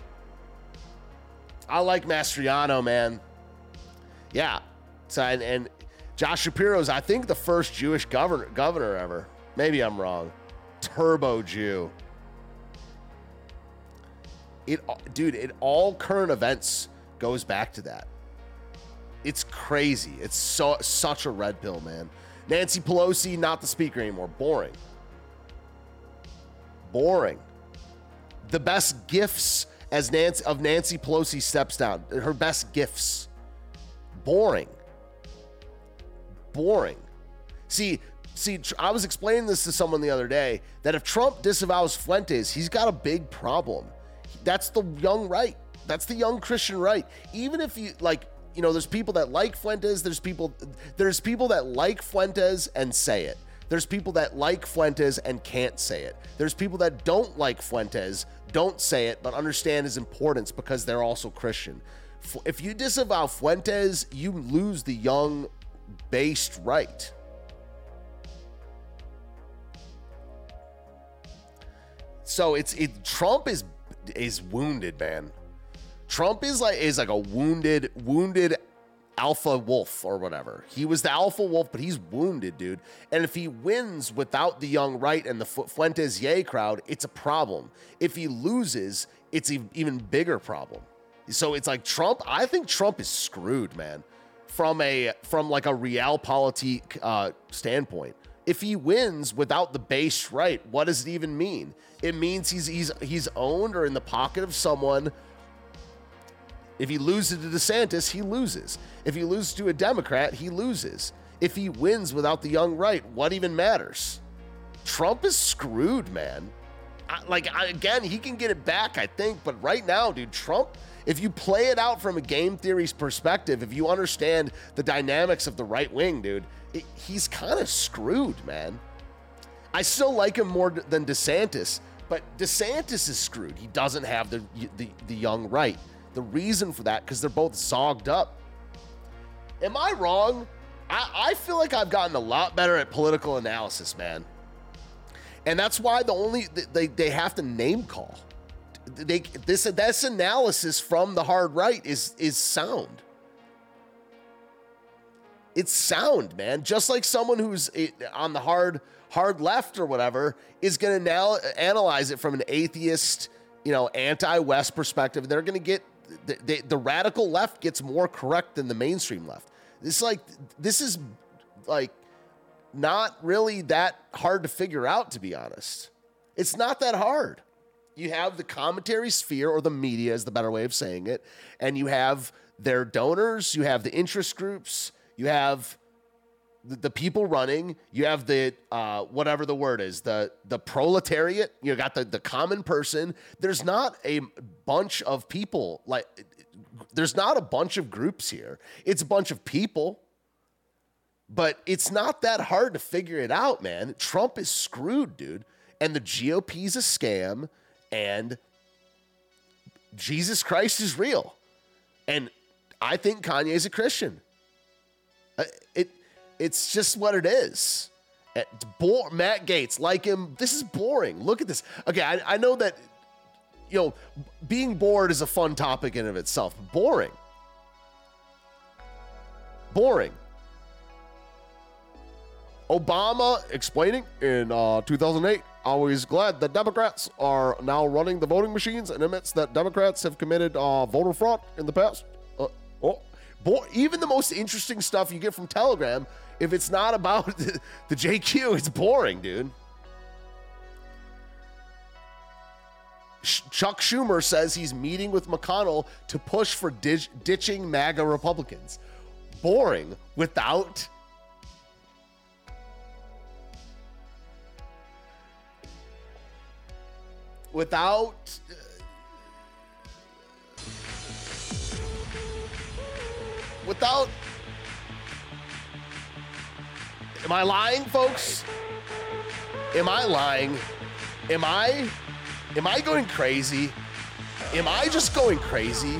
I like Mastriano, man. Yeah. So, and, and Josh Shapiro's, I think, the first Jewish governor, governor ever. Maybe I'm wrong. Turbo Jew. It, dude, it all current events goes back to that. It's crazy. It's so such a red pill, man. Nancy Pelosi, not the speaker anymore. Boring. Boring. The best gifts as Nancy of Nancy Pelosi steps down. Her best gifts. Boring. Boring. See, see, I was explaining this to someone the other day that if Trump disavows Fuentes, he's got a big problem. That's the young right. That's the young Christian right. Even if you like, you know, there's people that like Fuentes, there's people there's people that like Fuentes and say it. There's people that like Fuentes and can't say it. There's people that don't like Fuentes, don't say it, but understand his importance because they're also Christian. If you disavow Fuentes, you lose the young based right. So it's it Trump is is wounded, man. Trump is like is like a wounded wounded alpha wolf or whatever. He was the alpha wolf, but he's wounded, dude. And if he wins without the young right and the Fuentes Yay crowd, it's a problem. If he loses, it's an even bigger problem. So it's like Trump. I think Trump is screwed, man. From a from like a realpolitik uh, standpoint. If he wins without the base right, what does it even mean? It means he's he's he's owned or in the pocket of someone if he loses to DeSantis, he loses. If he loses to a Democrat, he loses. If he wins without the young right, what even matters? Trump is screwed, man. I, like, I, again, he can get it back, I think, but right now, dude, Trump, if you play it out from a game theory's perspective, if you understand the dynamics of the right wing, dude, it, he's kind of screwed, man. I still like him more than DeSantis, but DeSantis is screwed. He doesn't have the, the, the young right. The reason for that, because they're both zogged up. Am I wrong? I, I feel like I've gotten a lot better at political analysis, man. And that's why the only they, they have to name call. They this this analysis from the hard right is is sound. It's sound, man. Just like someone who's eh, on the hard hard left or whatever is going to now analyze it from an atheist, you know, anti-West perspective. They're going to get the, the, the radical left gets more correct than the mainstream left. This like this is like not really that hard to figure out to be honest. It's not that hard. You have the commentary sphere or the media is the better way of saying it, and you have their donors, you have the interest groups, you have the, the people running, you have the uh, whatever the word is, the the proletariat. You got the the common person. There's not a bunch of people like. There's not a bunch of groups here. It's a bunch of people. But it's not that hard to figure it out, man. Trump is screwed, dude. And the GOP's a scam. And Jesus Christ is real. And I think Kanye is a Christian. Uh, It it's just what it is. It's bo- Matt Gaetz, like him, this is boring. Look at this. Okay, I, I know that you know being bored is a fun topic in of itself. Boring. Boring. Obama explaining in uh, 2008, always glad that Democrats are now running the voting machines and admits that Democrats have committed uh, voter fraud in the past. Uh, oh, boy, even the most interesting stuff you get from Telegram, if it's not about the, the JQ, it's boring, dude. Chuck Schumer says he's meeting with McConnell to push for ditching MAGA Republicans. Boring without without uh, without am i lying folks? Am i lying? Am i am i going crazy? Am i just going crazy?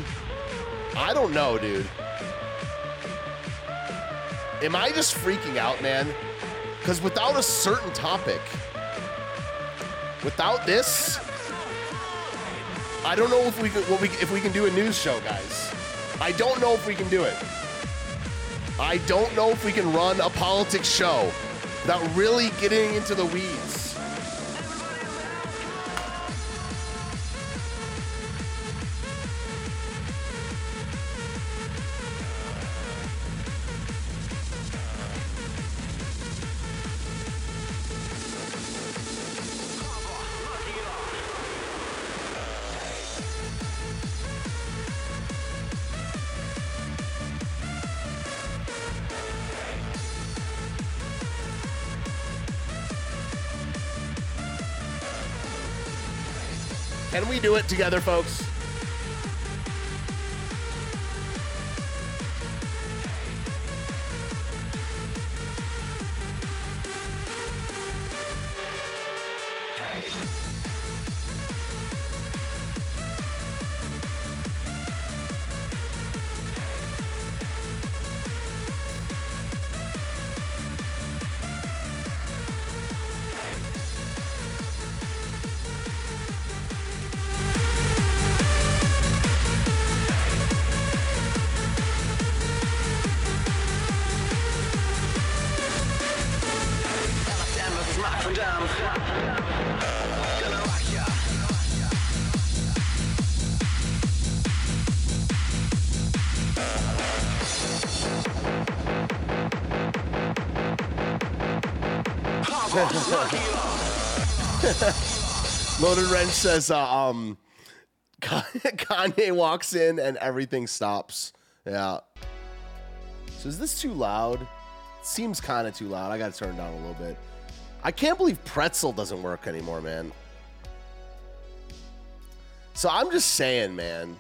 I don't know dude. Am i just freaking out man? Because without a certain topic without this I don't know if we what we if we can do a news show, guys. I don't know if we can do it. I don't know if we can run a politics show without really getting into the weeds. Can we do it together, folks? Says, uh, um, Kanye walks in and everything stops. Yeah. So is this too loud? Seems kind of too loud. I got to turn it down a little bit. I can't believe pretzel doesn't work anymore, man. So I'm just saying, man.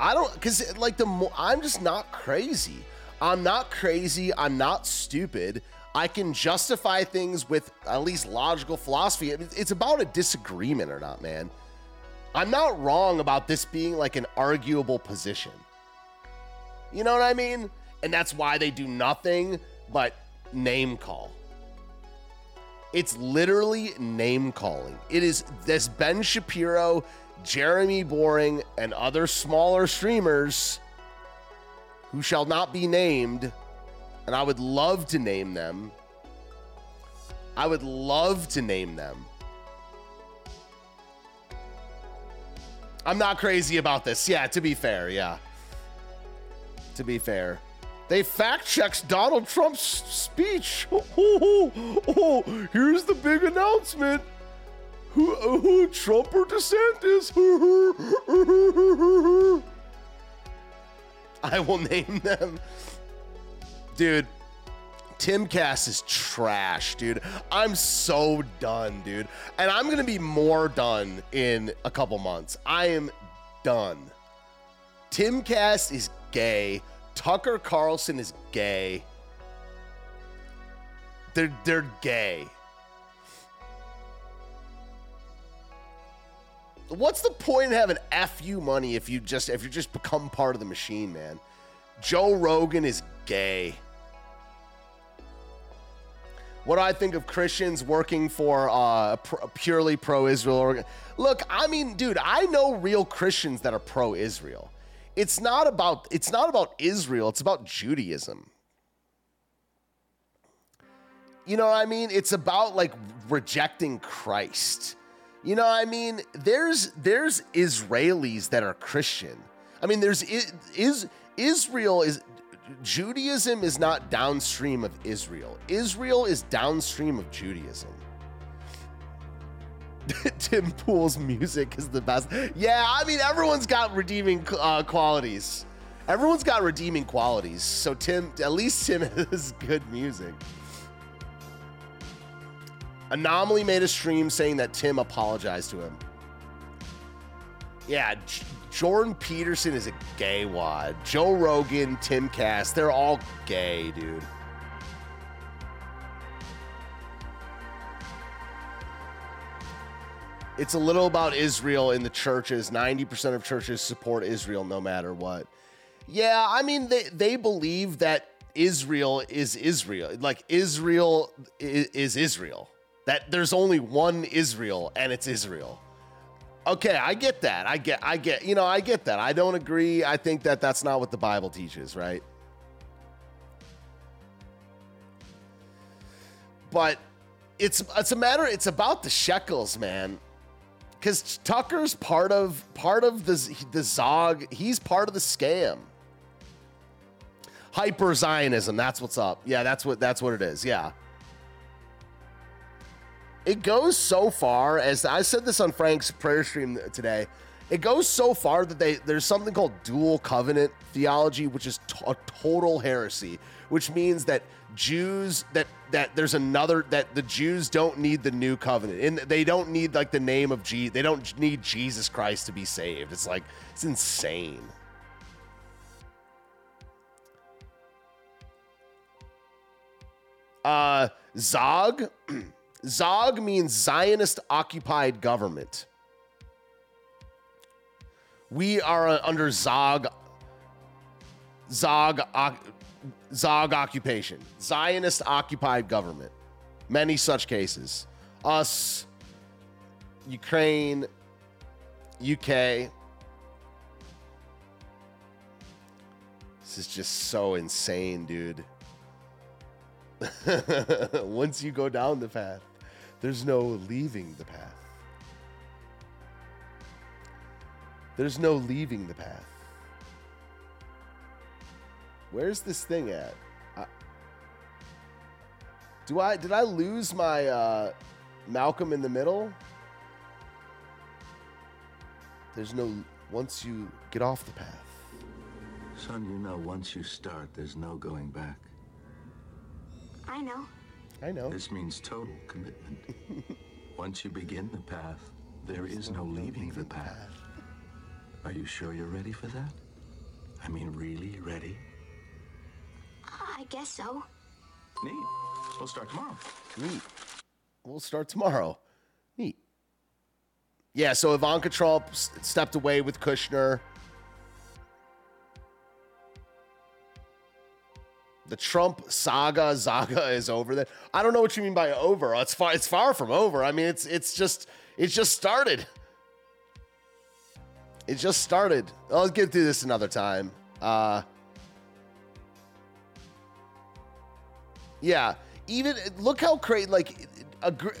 I don't, because like the more, I'm just not crazy. I'm not crazy. I'm not stupid. I can justify things with at least logical philosophy. It's about a disagreement or not, man. I'm not wrong about this being like an arguable position. You know what I mean? And that's why they do nothing but name call. It's literally name calling. It is this Ben Shapiro, Jeremy Boring, and other smaller streamers who shall not be named. And I would love to name them. I would love to name them. I'm not crazy about this. Yeah, to be fair, yeah. To be fair. They fact checks Donald Trump's speech. Oh, oh, oh, here's the big announcement. Who, who Trump or DeSantis? I will name them. Dude, Timcast is trash, dude. I'm so done, dude. And I'm going to be more done in a couple months. I am done. Timcast is gay. Tucker Carlson is gay. They're they're gay. what's the point in having fu money if you just if you just become part of the machine, man? Joe Rogan is gay. What do I think of Christians working for uh, a purely pro-Israel organ? Look, I mean, dude, I know real Christians that are pro-Israel. It's not about it's not about Israel. It's about Judaism. You know what I mean? It's about like rejecting Christ. You know what I mean? There's there's Israelis that are Christian. I mean, there's is Israel is Judaism is not downstream of Israel. Israel is downstream of Judaism. Tim Pool's music is the best. Yeah, I mean everyone's got redeeming uh, qualities. Everyone's got redeeming qualities. So Tim, at least Tim has good music. Anomaly made a stream saying that Tim apologized to him. Yeah, Jordan Peterson is a gay wad. Joe Rogan, Timcast, they're all gay, dude. It's a little about Israel in the churches. 90% of churches support Israel no matter what. Yeah, I mean, they, they believe that Israel is Israel. Like, Israel is, is Israel. That there's only one Israel and it's Israel. Okay, I get that. I get, I get, you know, I get that. I don't agree. I think that that's not what the Bible teaches, right? But it's it's a matter. It's about the shekels, man. Because Tucker's part of part of the the Zog. He's part of the scam. Hyper Zionism. That's what's up. Yeah, that's what that's what it is. Yeah it goes so far as I said this on Frank's prayer stream today. It goes so far that they there's something called dual covenant theology, which is t- a total heresy, which means that Jews that that there's another that the Jews don't need the new covenant and they don't need like the name of Jesus. They don't need Jesus Christ to be saved. It's like it's insane. Uh Zog Zog means Zionist occupied government. We are under Zog Zog Zog occupation. Zionist occupied government. Many such cases. Us Ukraine UK This is just so insane, dude. Once you go down the path, there's no leaving the path. There's no leaving the path. Where's this thing at? I, do I did I lose my uh, Malcolm in the middle? There's no once you get off the path. Son, you know once you start, there's no going back. I know. I know. This means total commitment. Once you begin the path, there is no leaving the path. Are you sure you're ready for that? I mean, really ready? I guess so. Neat. We'll start tomorrow. Neat. We'll start tomorrow. Neat. Yeah, so Ivanka Trump s- stepped away with Kushner. The Trump saga, Zaga is over. That I don't know what you mean by over. It's far. It's far from over. I mean, it's it's just it's just started. It just started. I'll get through this another time. Uh, yeah. Even look how crazy. Like, agree,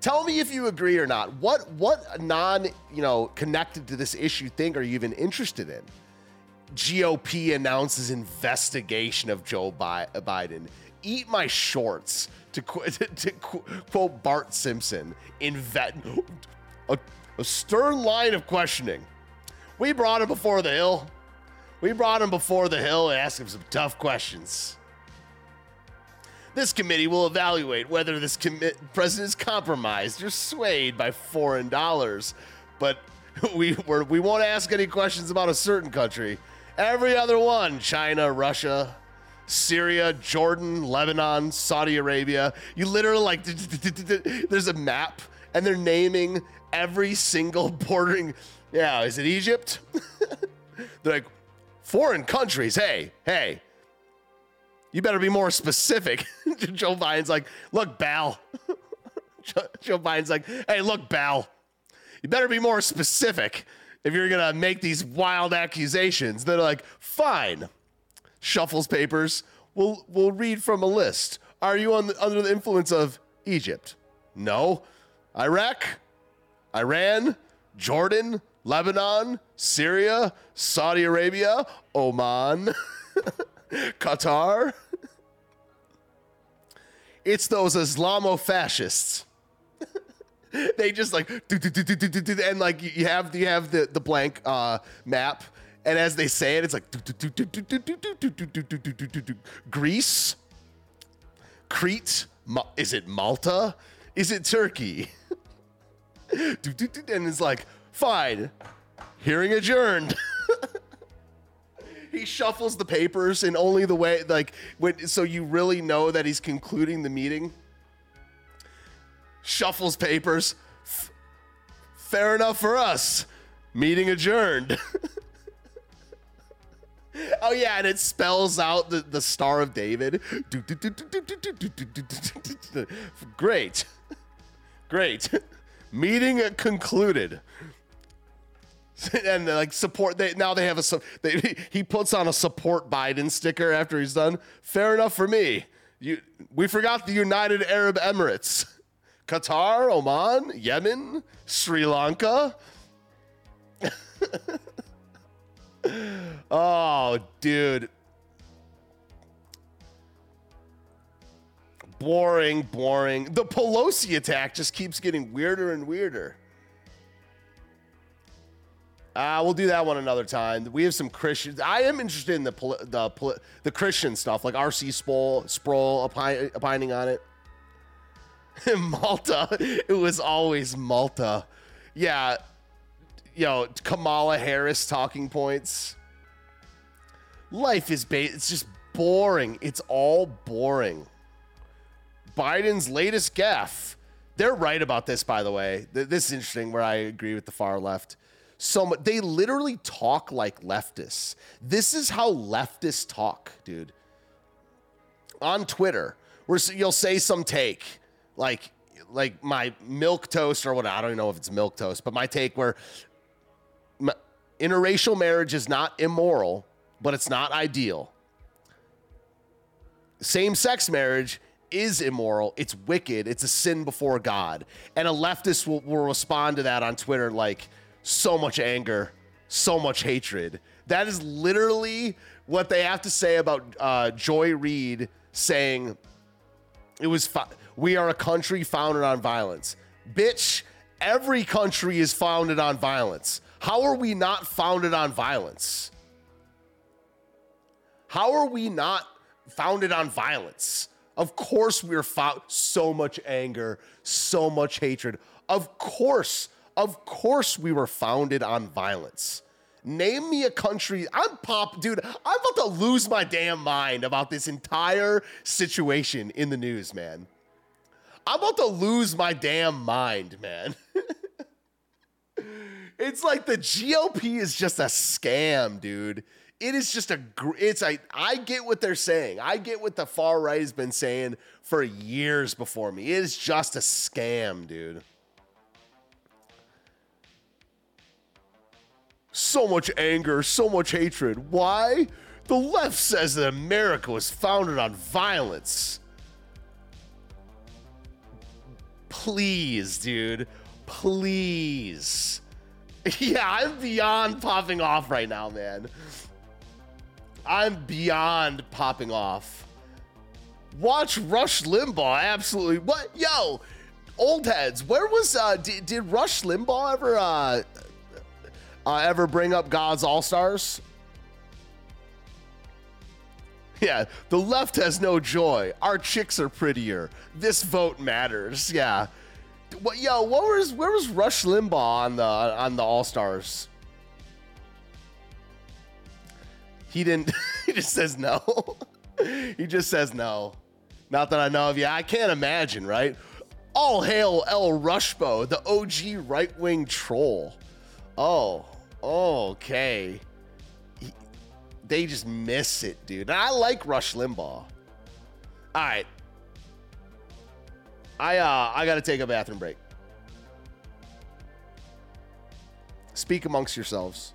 tell me if you agree or not. What what non you know connected to this issue thing are you even interested in? GOP announces investigation of Joe Bi- Biden. Eat my shorts, to, qu- to, to qu- quote Bart Simpson. Inve- a, a stern line of questioning. We brought him before the hill. We brought him before the hill and asked him some tough questions. This committee will evaluate whether this commi- president is compromised or swayed by foreign dollars, but we we won't ask any questions about a certain country. Every other one China, Russia, Syria, Jordan, Lebanon, Saudi Arabia. You literally like, there's a map and they're naming every single bordering. Yeah, is it Egypt? they're like foreign countries. Hey, hey, you better be more specific. Joe Biden's like, look, Bal. Joe Biden's like, hey, look, Bal. You better be more specific if you're gonna make these wild accusations. They're like, fine. Shuffles papers. We'll we'll read from a list. Are you on the, under the influence of Egypt? No. Iraq, Iran, Jordan, Lebanon, Syria, Saudi Arabia, Oman, Qatar. It's those Islamo fascists. They just like and like you have you have the the blank uh, map, and as they say it, it's like Greece, Crete. Is it Malta? Is it Turkey? and it's like fine. Hearing adjourned. he shuffles the papers in only the way like when so you really know that he's concluding the meeting shuffles papers F- fair enough for us meeting adjourned oh yeah and it spells out the, the star of david great great meeting concluded and like support they now they have a they, he puts on a support Biden sticker after he's done. Fair enough for me. You we forgot the United Arab Emirates, Qatar, Oman, Yemen, Sri Lanka. oh, dude. Boring, boring. The Pelosi attack just keeps getting weirder and weirder. Uh, we'll do that one another time. We have some Christians. I am interested in the the the Christian stuff, like R.C. Sproul, Sproul opin- opining on it. Malta, it was always Malta. Yeah, know Kamala Harris talking points. Life is ba- it's just boring. It's all boring. Biden's latest gaffe. They're right about this, by the way. This is interesting. Where I agree with the far left so much. They literally talk like leftists. This is how leftists talk, dude. On Twitter, where you'll say some take, like like my milk toast or what I don't even know if it's milk toast, but my take where interracial marriage is not immoral, but it's not ideal. Same sex marriage is immoral. It's wicked. It's a sin before God. And a leftist will, will respond to that on Twitter like, so much anger, so much hatred. That is literally what they have to say about uh, Joy Reid saying it was fi- we are a country founded on violence. Bitch, every country is founded on violence. How are we not founded on violence? How are we not founded on violence? Of course, we're found so much anger, so much hatred. Of course, of course, we were founded on violence. Name me a country. I'm pop, dude. I'm about to lose my damn mind about this entire situation in the news, man. I'm about to lose my damn mind, man. it's like the GOP is just a scam, dude. It is just a. It's a. I get what they're saying. I get what the far right has been saying for years before me. It is just a scam, dude. So much anger, so much hatred. Why? The left says that America was founded on violence. Please, dude. Please. Yeah, I'm beyond popping off right now, man. I'm beyond popping off. Watch Rush Limbaugh. Absolutely. What? Yo, old heads. Where was uh did, did Rush Limbaugh ever uh uh, ever bring up God's All Stars? Yeah, the left has no joy. Our chicks are prettier. This vote matters. Yeah. What, yo, what was where was Rush Limbaugh on the on the All Stars? He didn't. he just says no. he just says no. Not that I know of. Yeah, I can't imagine. Right? All hail El Rushbo, the OG right wing troll. Oh, okay. He- they just miss it, dude. And I like Rush Limbaugh. All right. I uh I gotta take a bathroom break. Speak amongst yourselves.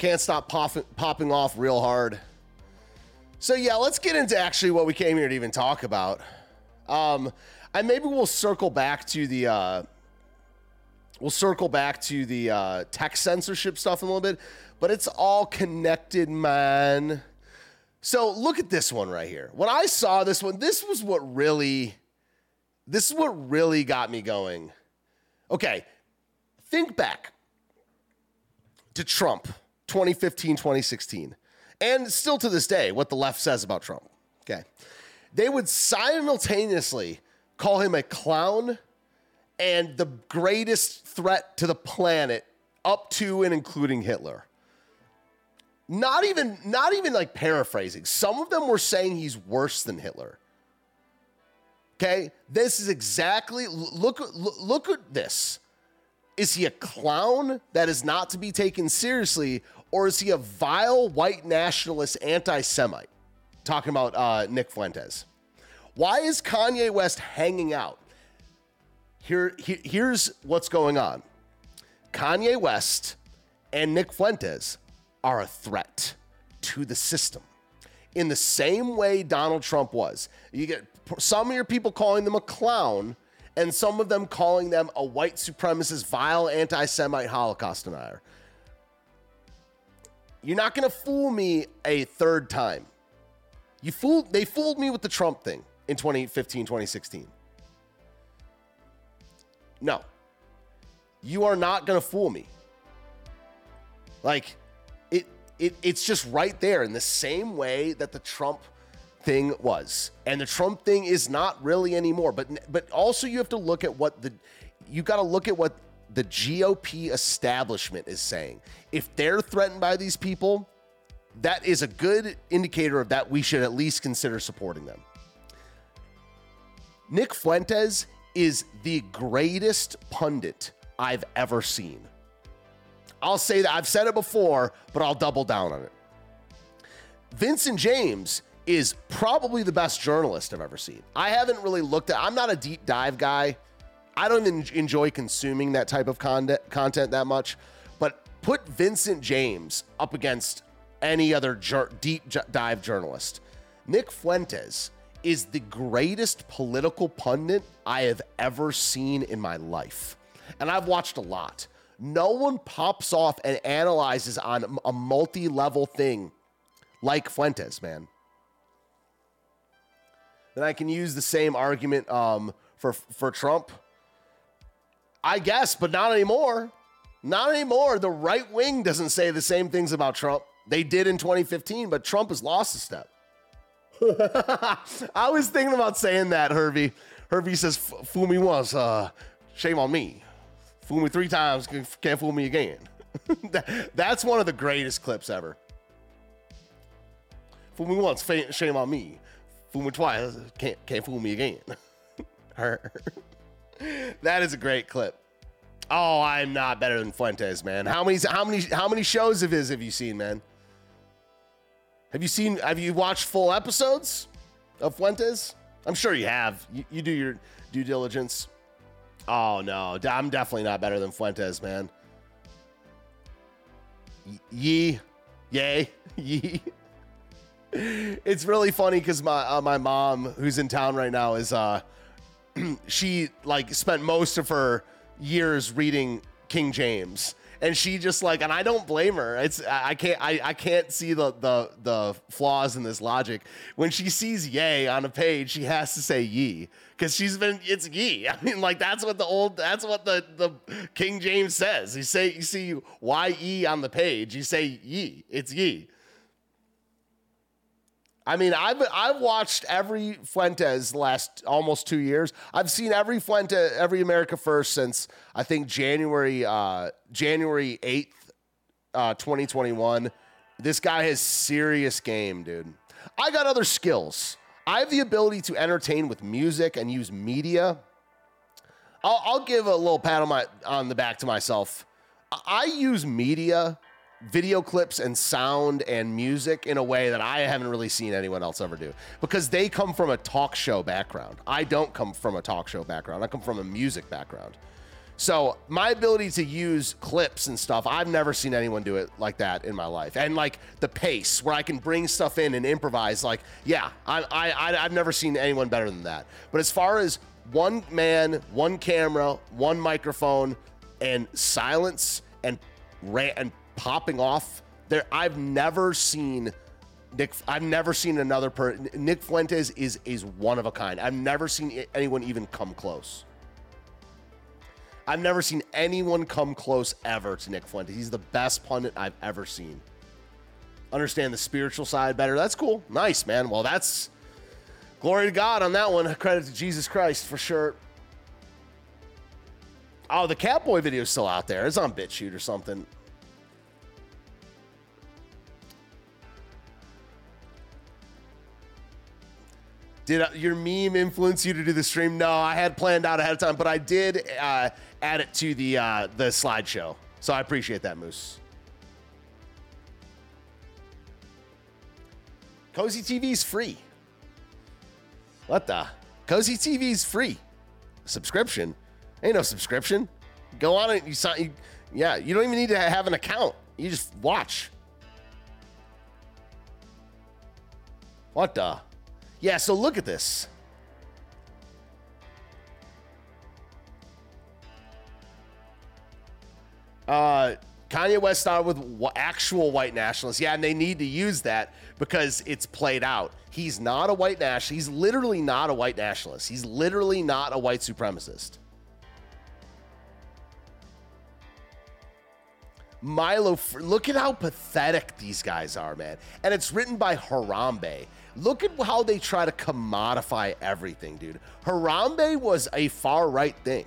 Can't stop popping popping off real hard. So yeah, let's get into actually what we came here to even talk about. Um, and maybe we'll circle back to the uh, we'll circle back to the uh, tech censorship stuff in a little bit, but it's all connected, man. So look at this one right here. When I saw this one, this was what really, this is what really got me going. Okay, think back to Trump 2015, 2016, and still to this day, what the left says about Trump. Okay. They would simultaneously call him a clown and the greatest threat to the planet up to and including Hitler. Not even not even like paraphrasing. Some of them were saying he's worse than Hitler. Okay? This is exactly look look, at this. Is he a clown that is not to be taken seriously, or is he a vile white nationalist anti Semite? Talking about uh, Nick Fuentes. Why is Kanye West hanging out? Here, he- here's what's going on Kanye West and Nick Fuentes are a threat to the system in the same way Donald Trump was. You get some of your people calling them a clown, and some of them calling them a white supremacist, vile anti Semite Holocaust denier. You're not going to fool me a third time. You fooled, they fooled me with the Trump thing in 2015, 2016. No. You are not going to fool me. Like, it, it, it's just right there in the same way that the Trump thing was. And the Trump thing is not really anymore. But but also you have to look at what the you got to look at what the GOP establishment is saying. If they're threatened by these people, that is a good indicator of that we should at least consider supporting them. Nick Fuentes is the greatest pundit I've ever seen. I'll say that I've said it before, but I'll double down on it. Vincent James is probably the best journalist I've ever seen. I haven't really looked at I'm not a deep dive guy. I don't even enjoy consuming that type of content content that much, but put Vincent James up against any other jur- deep j- dive journalist. Nick Fuentes is the greatest political pundit I have ever seen in my life. And I've watched a lot. No one pops off and analyzes on a multi level thing like Fuentes, man. Then I can use the same argument um, for for Trump. I guess, but not anymore. Not anymore. The right wing doesn't say the same things about Trump. They did in 2015, but Trump has lost a step. I was thinking about saying that, Hervey. Hervey says, fool me once, uh, shame on me. Fool me three times, can't fool me again. That's one of the greatest clips ever. Fool me once, shame on me. Fool me twice, can't, can't fool me again. that is a great clip. Oh, I'm not better than Fuentes, man. How many how many how many shows of his have you seen, man? Have you seen have you watched full episodes of Fuentes? I'm sure you have. You, you do your due diligence. Oh no, I'm definitely not better than Fuentes, man. Ye, yay, ye. It's really funny because my uh, my mom, who's in town right now, is uh, she like spent most of her years reading King James. And she just like and i don't blame her. It's i can't i, I can't see the, the the flaws in this logic. When she sees yay on a page she has to say ye because she's been it's ye i mean like that's what the old that's what the the king james says. You say you see ye on the page you say ye it's ye I mean, I've I've watched every Fuentes last almost two years. I've seen every Fuente, every America First since I think January uh, January eighth, uh, twenty twenty one. This guy has serious game, dude. I got other skills. I have the ability to entertain with music and use media. I'll, I'll give a little pat on my on the back to myself. I use media video clips and sound and music in a way that I haven't really seen anyone else ever do because they come from a talk show background. I don't come from a talk show background. I come from a music background. So, my ability to use clips and stuff, I've never seen anyone do it like that in my life. And like the pace where I can bring stuff in and improvise, like, yeah, I, I, I've never seen anyone better than that. But as far as one man, one camera, one microphone, and silence and rant and popping off. There, I've never seen Nick. I've never seen another person. Nick Fuentes is is one of a kind. I've never seen anyone even come close. I've never seen anyone come close ever to Nick Fuentes. He's the best pundit I've ever seen. Understand the spiritual side better. That's cool. Nice, man. Well, that's glory to God on that one. Credit to Jesus Christ for sure. Oh, the Catboy video is still out there. It's on BitChute or something. Did uh, your meme influence you to do the stream? No, I had planned out ahead of time, but I did uh, add it to the uh, the slideshow. So I appreciate that, Moose. Cozy TV is free. What the? Cozy TV is free. Subscription? Ain't no subscription. Go on it. You sign. You, yeah, you don't even need to have an account. You just watch. What the? Yeah, so look at this. Uh, Kanye West started with actual white nationalists. Yeah, and they need to use that because it's played out. He's not a white nationalist. He's literally not a white nationalist. He's literally not a white supremacist. Milo, look at how pathetic these guys are, man. And it's written by Harambe. Look at how they try to commodify everything, dude. Harambe was a far right thing.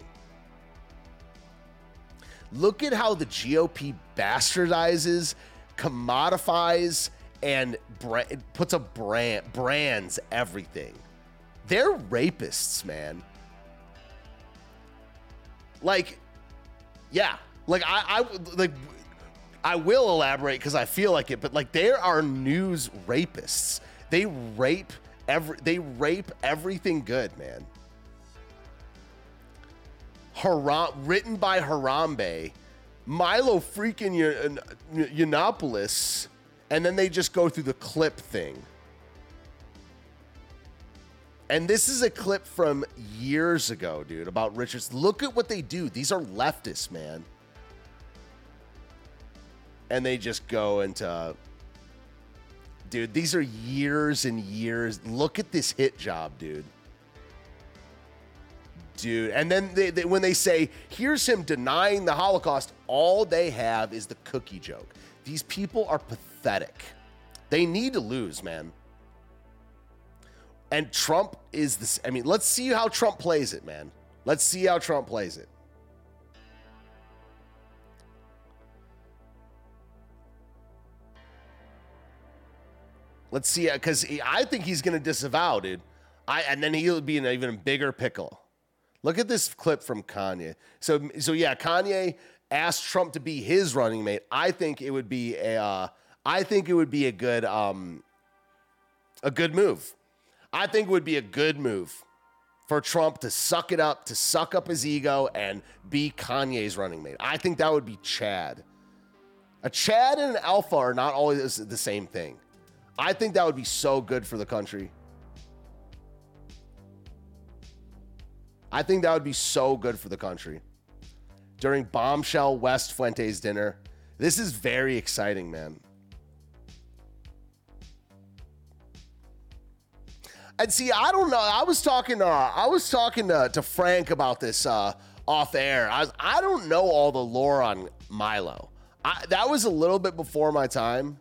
Look at how the GOP bastardizes, commodifies, and puts a brand brands everything. They're rapists, man. Like, yeah, like I, I like I will elaborate because I feel like it, but like there are news rapists. They rape every they rape everything good, man. Haram written by Harambe, Milo freaking Yiannopoulos, and then they just go through the clip thing. And this is a clip from years ago, dude, about Richards. Look at what they do. These are leftists, man. And they just go into. Dude, these are years and years. Look at this hit job, dude. Dude. And then they, they, when they say, here's him denying the Holocaust, all they have is the cookie joke. These people are pathetic. They need to lose, man. And Trump is this. I mean, let's see how Trump plays it, man. Let's see how Trump plays it. Let's see, because I think he's going to disavow, dude. I and then he'll be in an even bigger pickle. Look at this clip from Kanye. So, so yeah, Kanye asked Trump to be his running mate. I think it would be a. Uh, I think it would be a good, um, a good move. I think it would be a good move for Trump to suck it up, to suck up his ego, and be Kanye's running mate. I think that would be Chad. A Chad and an Alpha are not always the same thing. I think that would be so good for the country. I think that would be so good for the country. During Bombshell West Fuentes dinner. This is very exciting, man. And see, I don't know. I was talking to I was talking to, to Frank about this uh, off air. I I don't know all the lore on Milo. I, that was a little bit before my time.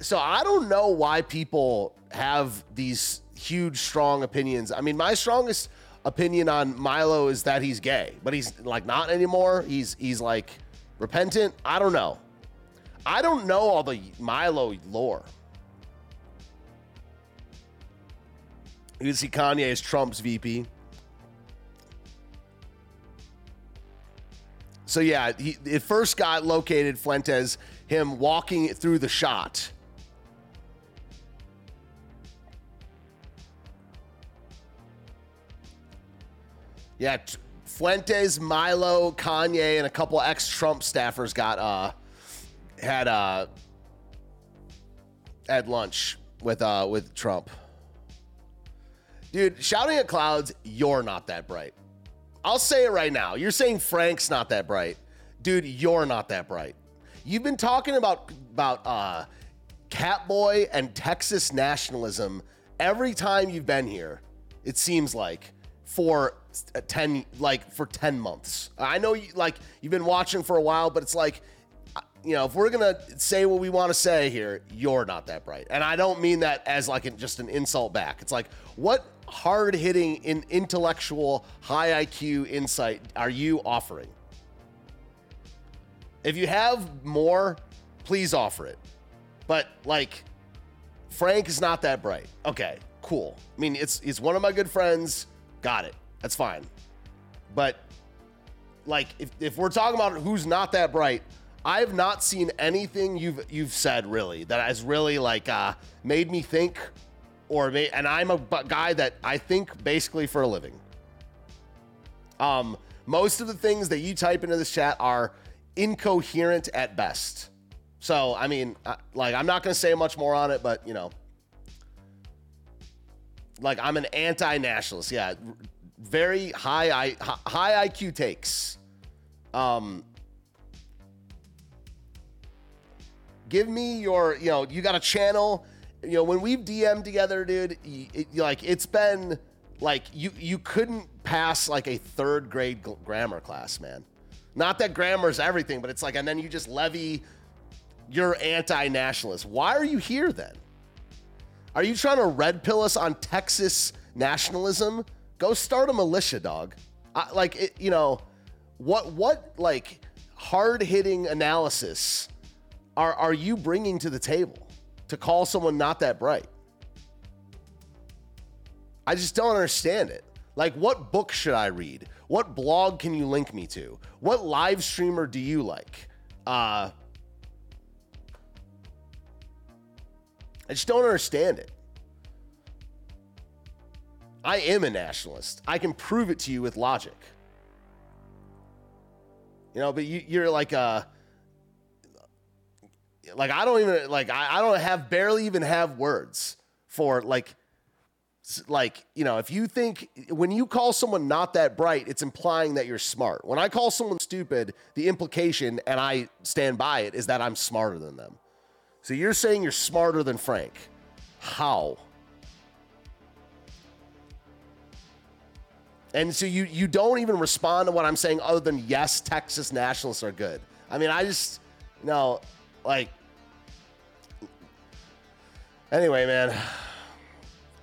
So I don't know why people have these huge, strong opinions. I mean, my strongest opinion on Milo is that he's gay, but he's like not anymore. He's he's like repentant. I don't know. I don't know all the Milo lore. You can see Kanye as Trump's VP. So yeah, he, it first got located Fuentes him walking through the shot. Yeah, Fuentes, Milo, Kanye, and a couple ex-Trump staffers got uh had uh had lunch with uh with Trump. Dude, shouting at clouds, you're not that bright. I'll say it right now. You're saying Frank's not that bright. Dude, you're not that bright. You've been talking about about uh Catboy and Texas nationalism every time you've been here. It seems like for uh, 10 like for 10 months. I know you like you've been watching for a while, but it's like uh, you know, if we're gonna say what we want to say here, you're not that bright, and I don't mean that as like just an insult back. It's like, what hard hitting, in intellectual, high IQ insight are you offering? If you have more, please offer it. But like, Frank is not that bright. Okay, cool. I mean, it's it's one of my good friends. Got it. That's fine. But like, if, if we're talking about who's not that bright, I have not seen anything you've you've said really that has really like uh, made me think, or and I'm a guy that I think basically for a living. Um, most of the things that you type into this chat are incoherent at best. So I mean, uh, like I'm not gonna say much more on it, but you know, like I'm an anti-nationalist. Yeah, very high I high IQ takes. Um, give me your, you know, you got a channel. You know, when we've DM'd together, dude, it, like it's been like you you couldn't pass like a third grade grammar class, man. Not that grammar is everything, but it's like, and then you just levy you're anti-nationalist. Why are you here then? Are you trying to red pill us on Texas nationalism? Go start a militia, dog. I, like it, you know, what what like hard hitting analysis are, are you bringing to the table to call someone not that bright? I just don't understand it. Like, what book should I read? What blog can you link me to? What live streamer do you like? Uh, I just don't understand it. I am a nationalist. I can prove it to you with logic. You know, but you, are like a like I don't even like I, I don't have barely even have words for like like you know if you think when you call someone not that bright it's implying that you're smart when i call someone stupid the implication and i stand by it is that i'm smarter than them so you're saying you're smarter than frank. How? And so you you don't even respond to what i'm saying other than yes texas nationalists are good. I mean i just you know like anyway man.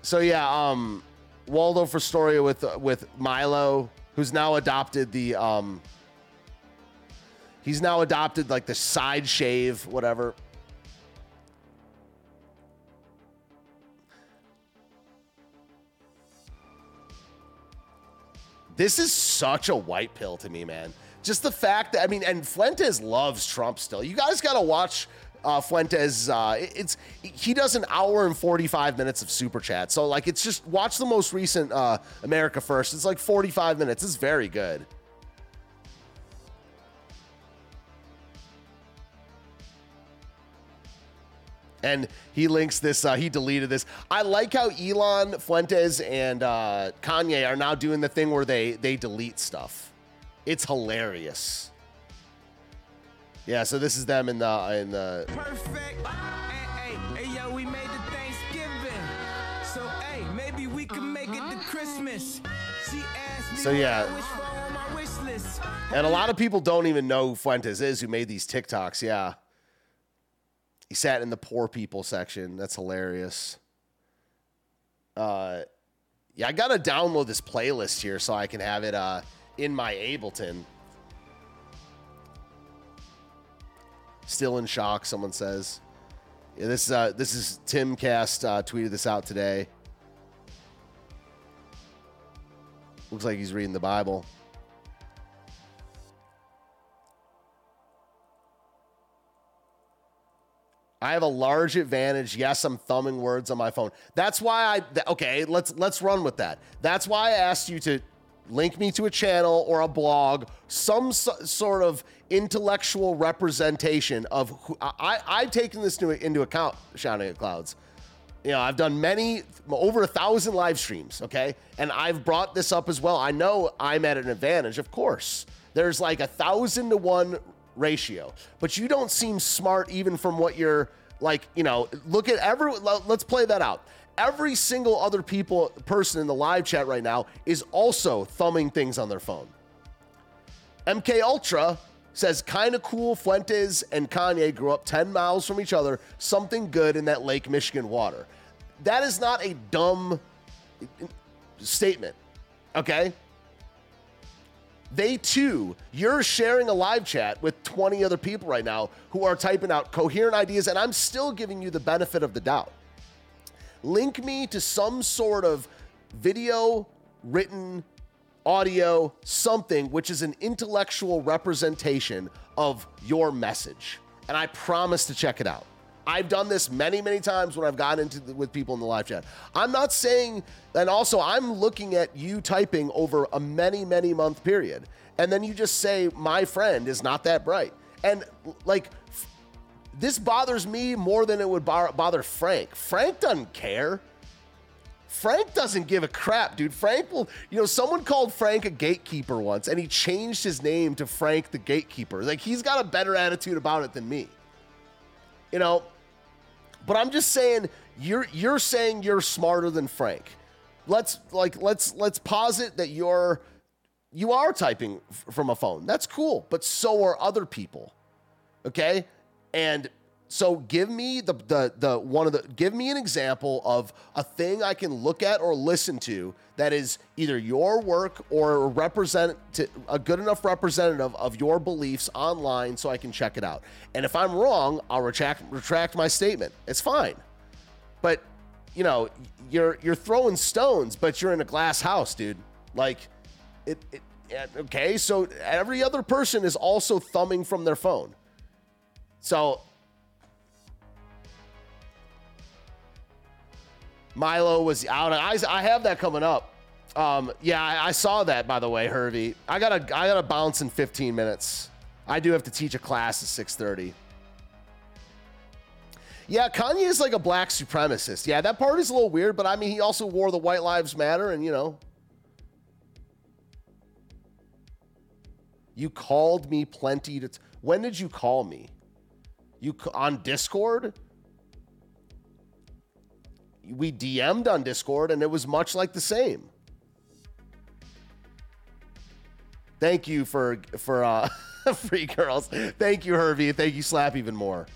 So yeah, um, Waldorf Astoria with with Milo, who's now adopted the um, he's now adopted like the side shave, whatever. This is such a white pill to me, man. Just the fact that I mean, and Fuentes loves Trump still. You guys got to watch uh, Fuentes. Uh, it's he does an hour and 45 minutes of super chat. So like it's just watch the most recent uh, America First. It's like 45 minutes. It's very good. And he links this. Uh, he deleted this. I like how Elon Fuentes and uh, Kanye are now doing the thing where they they delete stuff. It's hilarious. Yeah, so this is them in the in the. Perfect. Hey, hey, hey, yo, we made the Thanksgiving. So hey, maybe we can make it to Christmas. She asked me so yeah. And a lot of people don't even know who Fuentes is who made these TikToks. Yeah. He sat in the poor people section. That's hilarious. Uh, yeah, I gotta download this playlist here so I can have it uh in my Ableton. Still in shock, someone says. Yeah, this is uh, this is Timcast uh, tweeted this out today. Looks like he's reading the Bible. I have a large advantage. Yes, I'm thumbing words on my phone. That's why I okay, let's let's run with that. That's why I asked you to link me to a channel or a blog, some so, sort of intellectual representation of who I, I've taken this into, into account, shouting at clouds. You know, I've done many, over a thousand live streams, okay? And I've brought this up as well. I know I'm at an advantage, of course. There's like a thousand to one ratio, but you don't seem smart even from what you're like, you know, look at every, let's play that out every single other people person in the live chat right now is also thumbing things on their phone. MK Ultra says kind of cool Fuentes and Kanye grew up 10 miles from each other, something good in that Lake Michigan water. That is not a dumb statement. Okay? They too, you're sharing a live chat with 20 other people right now who are typing out coherent ideas, and I'm still giving you the benefit of the doubt link me to some sort of video, written, audio, something which is an intellectual representation of your message. And I promise to check it out. I've done this many, many times when I've gotten into the, with people in the live chat. I'm not saying, and also I'm looking at you typing over a many, many month period, and then you just say my friend is not that bright, and like this bothers me more than it would bother Frank. Frank doesn't care. Frank doesn't give a crap, dude. Frank will, you know, someone called Frank a gatekeeper once and he changed his name to Frank the Gatekeeper. Like he's got a better attitude about it than me. You know, but I'm just saying you're you're saying you're smarter than Frank. Let's like let's let's posit that you're you are typing f- from a phone. That's cool, but so are other people. Okay? And so give me the, the the one of the give me an example of a thing I can look at or listen to that is either your work or represent a good enough representative of your beliefs online so I can check it out. And if I'm wrong, I'll retract retract my statement. It's fine. But you know, you're you're throwing stones, but you're in a glass house, dude. Like it, it okay, so every other person is also thumbing from their phone. So Milo was out. I, I have that coming up. Um, yeah, I, I, saw that by the way, Hervey. I gotta I gotta bounce in 15 minutes. I do have to teach a class at 6:30. Yeah, Kanye is like a black supremacist. Yeah, that part is a little weird, but I mean, he also wore the White Lives Matter, and you know. You called me plenty to. T- when did you call me? You on Discord? We DM'd on Discord, and it was much like the same. Thank you for for uh free girls. Thank you, Hervey. Thank you, Slap even more.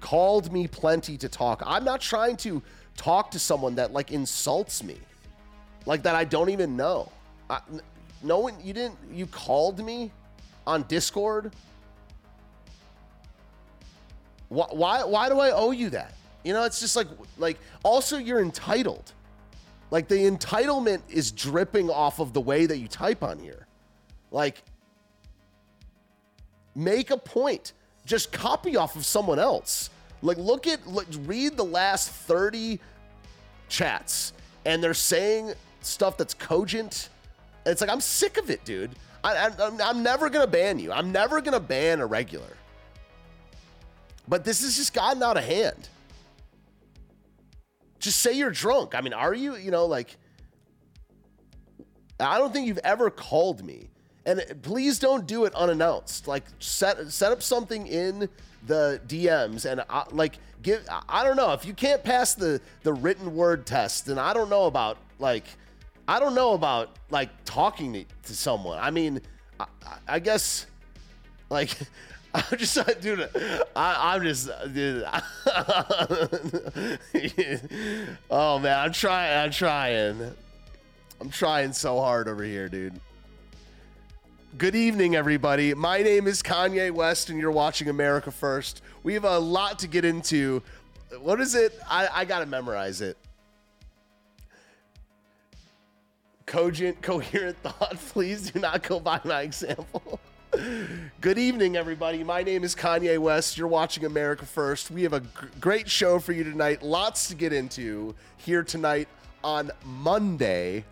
Called me plenty to talk. I'm not trying to talk to someone that like insults me, like that I don't even know. I, no one, you didn't. You called me on Discord. Why, why? Why do I owe you that? You know, it's just like like. Also, you're entitled. Like the entitlement is dripping off of the way that you type on here. Like, make a point. Just copy off of someone else. Like, look at, look, read the last 30 chats, and they're saying stuff that's cogent. It's like, I'm sick of it, dude. I, I, I'm, I'm never going to ban you. I'm never going to ban a regular. But this has just gotten out of hand just say you're drunk. I mean, are you? You know, like, I don't think you've ever called me. And please don't do it unannounced. Like, set set up something in the DMs and I, like give. I don't know if you can't pass the the written word test. Then I don't know about like, I don't know about like talking to, to someone. I mean, I, I guess like I'm just, dude. I, I'm just, dude. oh man, I'm trying. I'm trying. I'm trying so hard over here, dude. Good evening, everybody. My name is Kanye West, and you're watching America First. We have a lot to get into. What is it? I, I gotta memorize it. Cogent, coherent thought. Please do not go by my example. Good evening, everybody. My name is Kanye West. You're watching America First. We have a g- great show for you tonight. Lots to get into here tonight on Monday.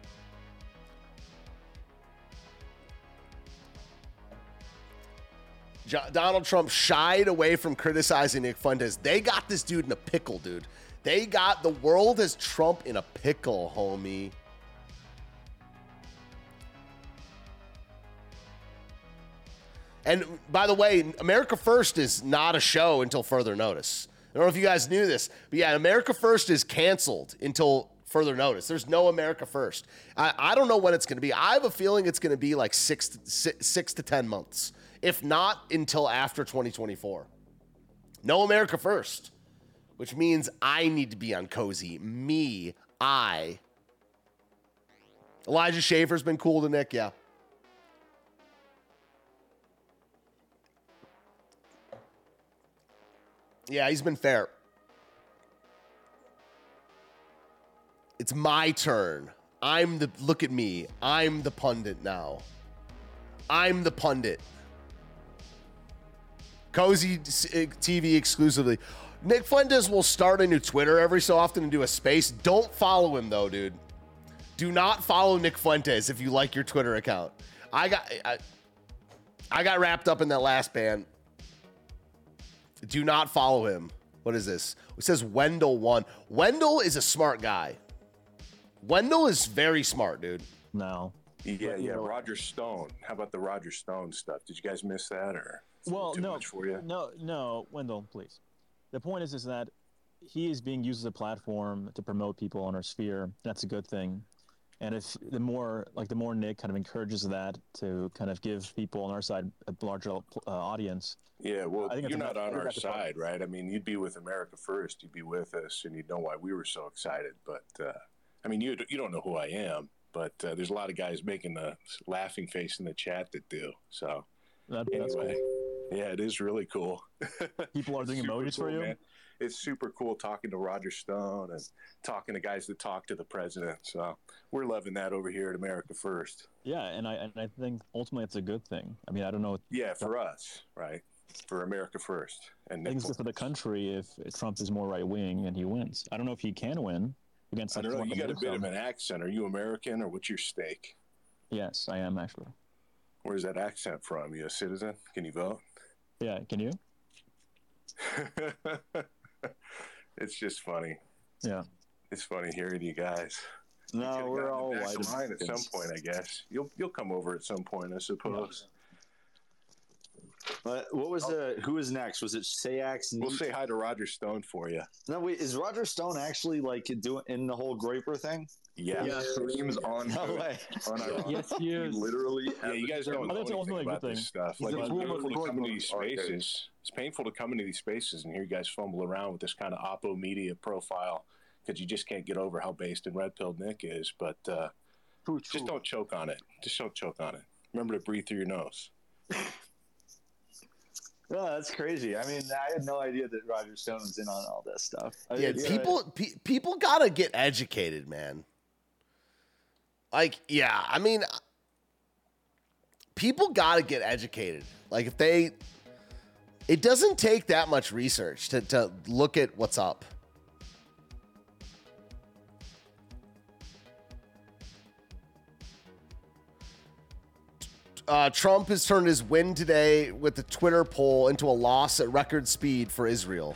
Jo- Donald Trump shied away from criticizing Nick Fuentes. They got this dude in a pickle, dude. They got the world as Trump in a pickle, homie. And by the way, America First is not a show until further notice. I don't know if you guys knew this, but yeah, America First is canceled until further notice. There's no America First. I, I don't know when it's going to be. I have a feeling it's going to be like six to, six, six to 10 months, if not until after 2024. No America First, which means I need to be on Cozy. Me, I. Elijah Schaffer's been cool to Nick, yeah. Yeah, he's been fair. It's my turn. I'm the look at me. I'm the pundit now. I'm the pundit. Cozy eh, TV exclusively. Nick Fuentes will start a new Twitter every so often and do a space. Don't follow him though, dude. Do not follow Nick Fuentes if you like your Twitter account. I got I, I got wrapped up in that last ban. Do not follow him. What is this? It says Wendell one. Wendell is a smart guy. Wendell is very smart, dude. No. Yeah, yeah. Roger Stone. How about the Roger Stone stuff? Did you guys miss that, or Well, too no, much for you? no, no, Wendell, please. The point is, is that he is being used as a platform to promote people in our sphere. That's a good thing. And if the more, like, the more Nick kind of encourages that to kind of give people on our side a larger uh, audience, Yeah, well, I think you're not on our that's a problem. side, right? I mean, you'd be with America First. You'd be with us, and you'd know why we were so excited. But uh, I mean, you you don't know who I am, but uh, there's a lot of guys making the laughing face in the chat that do. So that, that's anyway, cool. yeah, it is really cool. People are doing emojis for you? man. It's super cool talking to Roger Stone and talking to guys that talk to the president. So we're loving that over here at America First. Yeah, and I and I think ultimately it's a good thing. I mean, I don't know. Yeah, for us, right? For America First, and I think it's good for the country if Trump is more right wing and he wins. I don't know if he can win against. I don't know. You got a bit of an accent. Are you American or what's your stake? Yes, I am actually. Where's that accent from? You a citizen? Can you vote? Yeah, can you? it's just funny. Yeah. It's funny hearing you guys. No, Could've we're all back white in line at some point, I guess. You'll you'll come over at some point, I suppose. But what was the? Who was next? Was it Sayax? We'll say hi to Roger Stone for you. No, wait. Is Roger Stone actually like doing in the whole Groyper thing? Yeah. He streams on No Twitch. way. Unironically. Yes, he is. literally. Yeah, you guys don't I know think it's anything ultimately a about good this thing. stuff. He's Like a it's former painful to come into these arcade. spaces. It's painful to come into these spaces and hear you guys fumble around with this kind of oppo media profile because you just can't get over how based and red pilled Nick is. But uh, just don't choke on it. Just don't choke on it. Remember to breathe through your nose. Oh, that's crazy. I mean, I had no idea that Roger Stone was in on all this stuff. I Yeah, mean, people pe- people gotta get educated, man. Like, yeah, I mean, people gotta get educated. Like, if they, it doesn't take that much research to to look at what's up. Uh, Trump has turned his win today with the Twitter poll into a loss at record speed for Israel.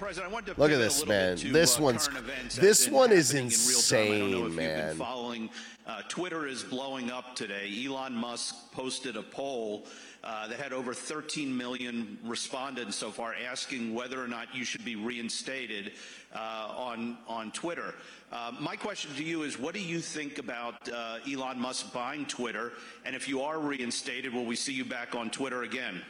Look at this, man. to, This uh, one's this one is happening in real time. I don't know insane, been man. Uh, Twitter is blowing up today. Elon Musk posted a poll uh, that had over 13 million respondents so far, asking whether or not you should be reinstated uh, on on Twitter. Uh, my question to you is, what do you think about uh, Elon Musk buying Twitter? And if you are reinstated, will we see you back on Twitter again?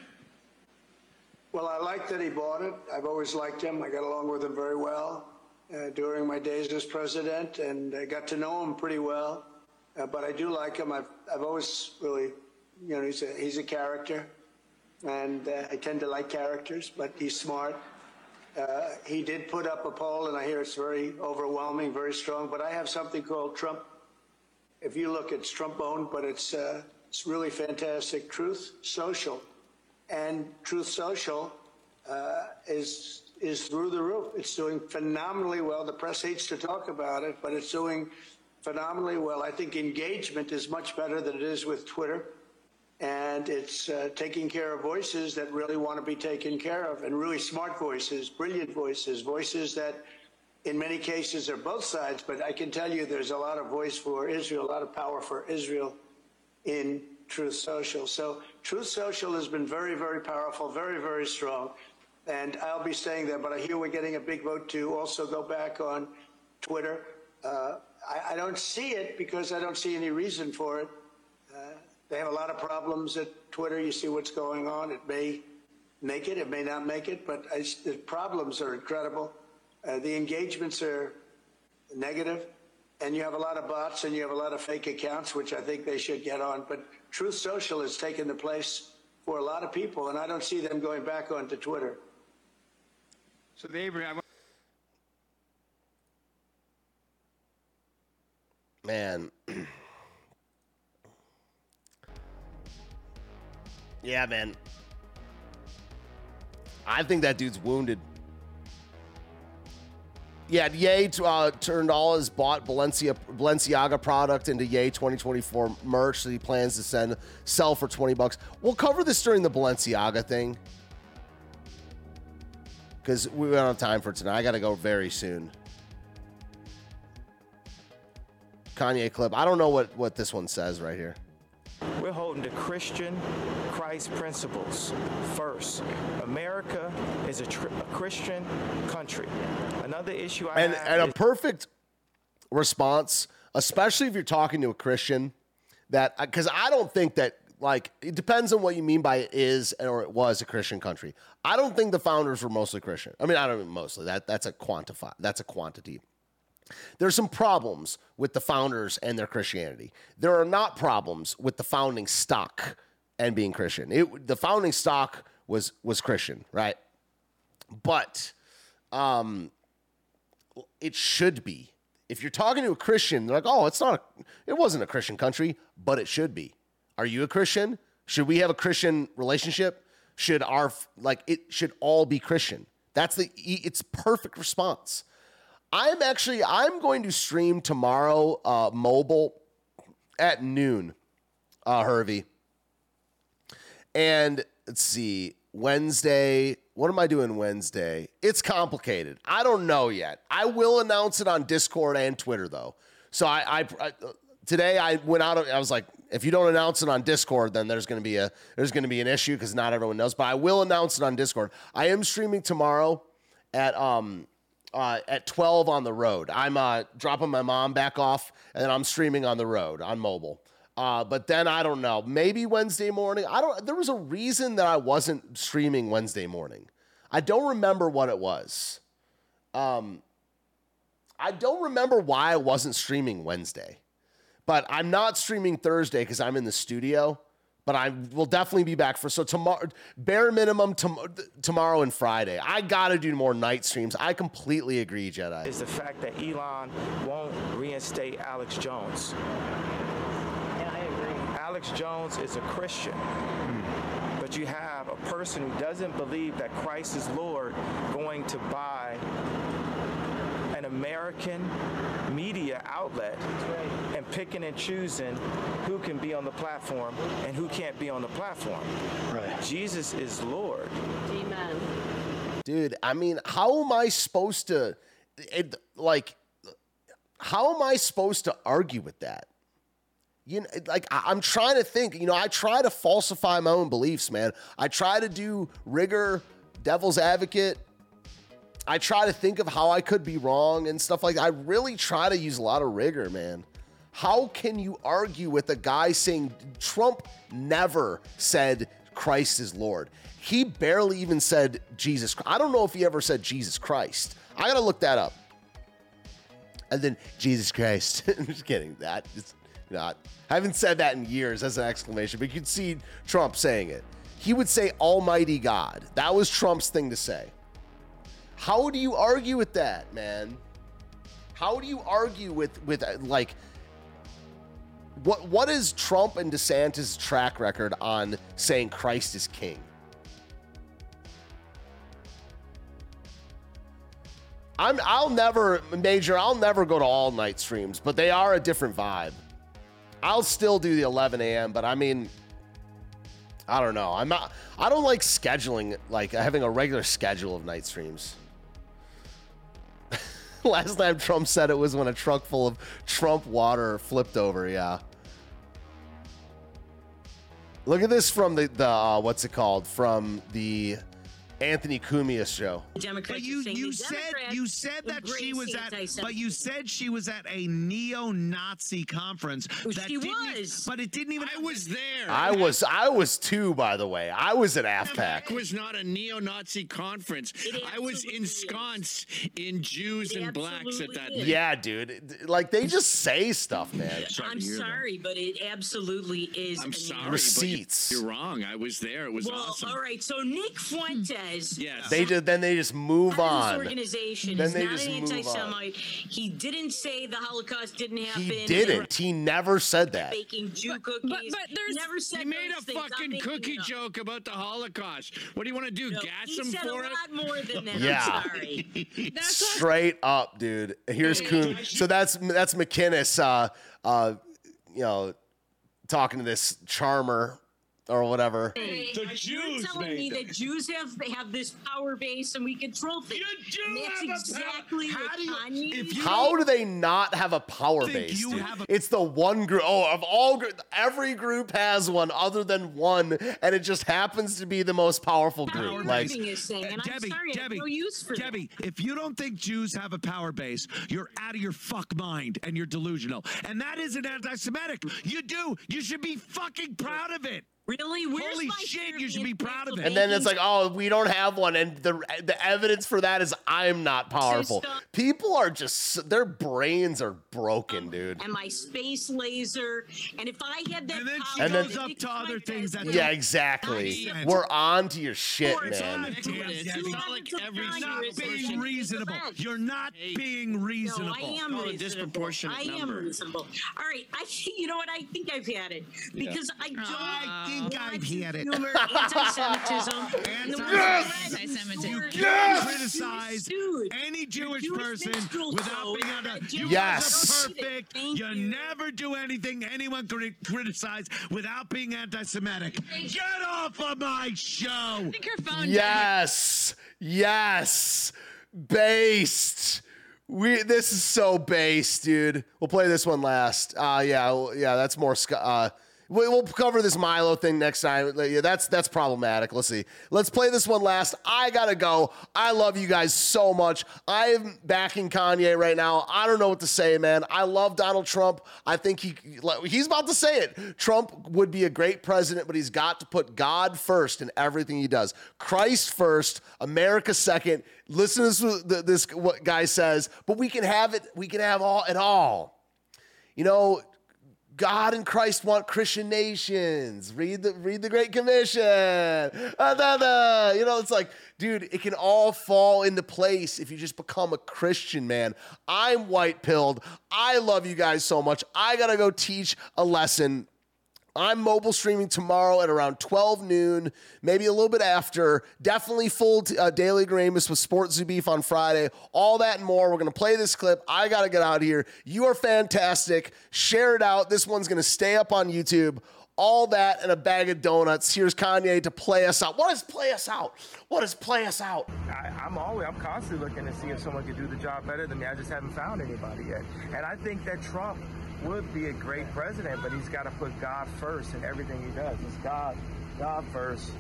Well, I like that he bought it. I've always liked him. I got along with him very well uh, during my days as president, and I got to know him pretty well. Uh, but I do like him. I've, I've always really, you know, he's a, he's a character, and uh, I tend to like characters, but he's smart. Uh, he did put up a poll, and I hear it's very overwhelming, very strong. But I have something called Trump. If you look, it's Trump owned, but it's uh, it's really fantastic. Truth Social, and Truth Social uh, is is through the roof. It's doing phenomenally well. The press hates to talk about it, but it's doing phenomenally well. I think engagement is much better than it is with Twitter, and it's uh, taking care of voices that really want to be taken care of, and really smart voices, brilliant voices, voices that. In many cases, are both sides, but I can tell you there's a lot of voice for Israel, a lot of power for Israel in Truth Social. So Truth Social has been very, very powerful, very, very strong. And I'll be staying there, but I hear we're getting a big vote to also go back on Twitter. Uh, I, I don't see it because I don't see any reason for it. Uh, they have a lot of problems at Twitter. You see what's going on. It may make it, it may not make it, but I, the problems are incredible. Uh, the engagements are negative, and you have a lot of bots and you have a lot of fake accounts, which I think they should get on. But Truth Social has taken the place for a lot of people, and I don't see them going back onto Twitter. So, the. Man. yeah, man. I think that dude's wounded. Yeah, Ye uh, turned all his bought Balencia, Balenciaga product into Ye 2024 merch that he plans to send sell for 20 bucks. We'll cover this during the Balenciaga thing because we don't have time for tonight. I got to go very soon. Kanye clip. I don't know what what this one says right here. We're holding to Christian Christ principles first. America is a, tr- a Christian country. Another issue I and have and a perfect response, especially if you're talking to a Christian, that uh, because I don't think that like it depends on what you mean by it is or it was a Christian country. I don't think the founders were mostly Christian. I mean, I don't mean mostly. That that's a quantify. That's a quantity. There's some problems with the founders and their Christianity. There are not problems with the founding stock and being Christian. It, the founding stock was was Christian, right? But um, it should be. If you're talking to a Christian, they're like, "Oh, it's not. A, it wasn't a Christian country, but it should be." Are you a Christian? Should we have a Christian relationship? Should our like it should all be Christian? That's the it's perfect response. I'm actually I'm going to stream tomorrow uh, mobile at noon, uh, Hervey. And let's see, Wednesday. What am I doing Wednesday? It's complicated. I don't know yet. I will announce it on Discord and Twitter though. So I, I, I today I went out. Of I was like, if you don't announce it on Discord, then there's going to be a there's going to be an issue because not everyone knows. But I will announce it on Discord. I am streaming tomorrow at um uh, at 12 on the road. I'm uh, dropping my mom back off, and I'm streaming on the road on mobile. Uh, but then I don't know. Maybe Wednesday morning. I don't. There was a reason that I wasn't streaming Wednesday morning. I don't remember what it was. Um, I don't remember why I wasn't streaming Wednesday, but I'm not streaming Thursday because I'm in the studio. But I will definitely be back for so tomorrow. Bare minimum tom- tomorrow and Friday. I got to do more night streams. I completely agree, Jedi. Is the fact that Elon won't reinstate Alex Jones. Yeah, I agree. Alex Jones is a Christian. Hmm. But you have a person who doesn't believe that Christ is Lord going to buy an American media outlet and picking and choosing who can be on the platform and who can't be on the platform. Right. Jesus is Lord. Amen. Dude, I mean, how am I supposed to, it, like, how am I supposed to argue with that? You know, like I- I'm trying to think. You know, I try to falsify my own beliefs, man. I try to do rigor, devil's advocate. I try to think of how I could be wrong and stuff like that. I really try to use a lot of rigor, man. How can you argue with a guy saying Trump never said Christ is Lord? He barely even said Jesus. I don't know if he ever said Jesus Christ. I gotta look that up. And then Jesus Christ. I'm just kidding. That is not. I haven't said that in years as an exclamation, but you could see Trump saying it. He would say Almighty God. That was Trump's thing to say. How do you argue with that, man? How do you argue with with uh, like what what is Trump and DeSantis' track record on saying Christ is king? I'm I'll never major, I'll never go to all night streams, but they are a different vibe. I'll still do the 11 a.m., but I mean I don't know. I'm not I don't like scheduling like having a regular schedule of night streams. Last time Trump said it was when a truck full of Trump water flipped over. Yeah. Look at this from the the uh, what's it called from the Anthony Cumia show. But you, you said you said that she was at but you said she was at a neo-Nazi conference. that she didn't was. but it didn't even. I was there. I was I was too, by the way. I was at AFPAC. It was not a neo-Nazi conference. I was ensconced in Jews and blacks at that. Yeah, dude. Like they just say stuff, man. I'm sorry, but it absolutely is. I'm sorry, Receipts. But you're, you're wrong. I was there. It was well, awesome. all right. So Nick hmm. Fuentes. Yes. They just then they just move This on. organization Then is they not just an move on. anti-Semite. He didn't say the Holocaust didn't happen. He didn't. He never said that. Baking Jew cookies. But, there's never said he made a fucking cookie it joke about the Holocaust. What do you want to do? No, gas he him said for a it? lot more than that. Yeah. I'm sorry. Straight up, dude. Here's Coon. So that's that's McInnes. Uh, uh, you know, talking to this charmer or whatever. Hey, you're telling me that Jews have they have this power base and we control things. And that's exactly what Kanye. How do they not have a power base? you dude? have a- it's the one group. Oh, of all gr- every group has one other than one, and it just happens to be the most powerful group. Like, is saying, and I'm Debbie, sorry, I have Debbie, no use for that. Debbie, if you don't think Jews have a power base, you're out of your fuck mind and you're delusional. And that isn't anti-Semitic. You do. You should be fucking proud of it. Really? Where's Holy my shit! You should be proud of it. and then it's like, oh, we don't have one, and the the evidence for that is I'm not powerful. stop. People are just their brains are broken, oh, dude. and my space laser. And if I had that And then power, she And then- up to other things that Yeah, exactly. We're on to your shit, man. It's not like every You're not being reasonable. You're not being No, reasonable. I am Oh, a reasonable. disproportionate I am number. reasonable. All right, I you know what? I think I've had it because I ah, don't. I think I've had it. anti-Semitism. and the Yes! Anti-Semitism. You can't criticize Dude, any Jewish Jewish person without show being on that a. You yes. Are perfect. You never do anything anyone can criticize without being anti-Semitic. Get off of my show. Yes. Yes. Based. We this is so based, dude. We'll play this one last. Uh yeah, yeah, that's more uh we- We'll cover this Milo thing next time. That's that's problematic. Let's see. Let's play this one last. I gotta go. I love you guys so much. I am backing Kanye right now. I don't know what to say, man. I love Donald Trump. I think he he's about to say it. Trump would be a great president, but he's got to put God first in everything he does. Christ first, America second. Listen to this, this what guy says, but we can have it. We can have all it all. You know, God and Christ want Christian nations. Read the read the Great Commission. You know, it's like, dude, it can all fall into place if you just become a Christian, man. I'm white pilled. I love you guys so much. I gotta go teach a lesson. I'm mobile streaming tomorrow at around 12 noon, maybe a little bit after. Definitely full t- uh, Daily Ignoramus with Sports Zoo Beef on Friday. All that and more. We're going to play this clip. I got to get out of here. You are fantastic. Share it out. This one's going to stay up on YouTube. All that and a bag of donuts. Here's Kanye to play us out. What is play us out? What is play us out? I, I'm always, I'm constantly looking to see if someone could do the job better than me. I just haven't found anybody yet. And I think that Trump would be a great president, but he's got to put God first in everything he does. It's God, God first,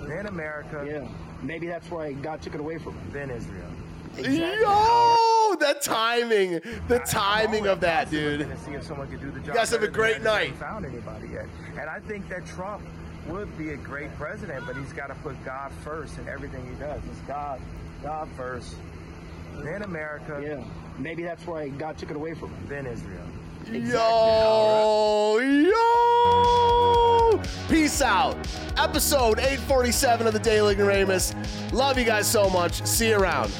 then America. Yeah, maybe that's why God took it away from him. Then Israel. Yo, the timing, the timing of that, dude. Looking to see if someone could do the job. You guys have a better than me. great night. Found anybody yet? And I think that Trump would be a great president, but he's got to put God first in everything he does. It's God, God first, then America. Yeah, maybe that's why God took it away from him. Then Israel. Exactly. Yo, yo. Peace out. Episode 847 of the Daily Ignoramus. Love you guys so much. See you around.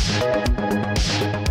Thank you you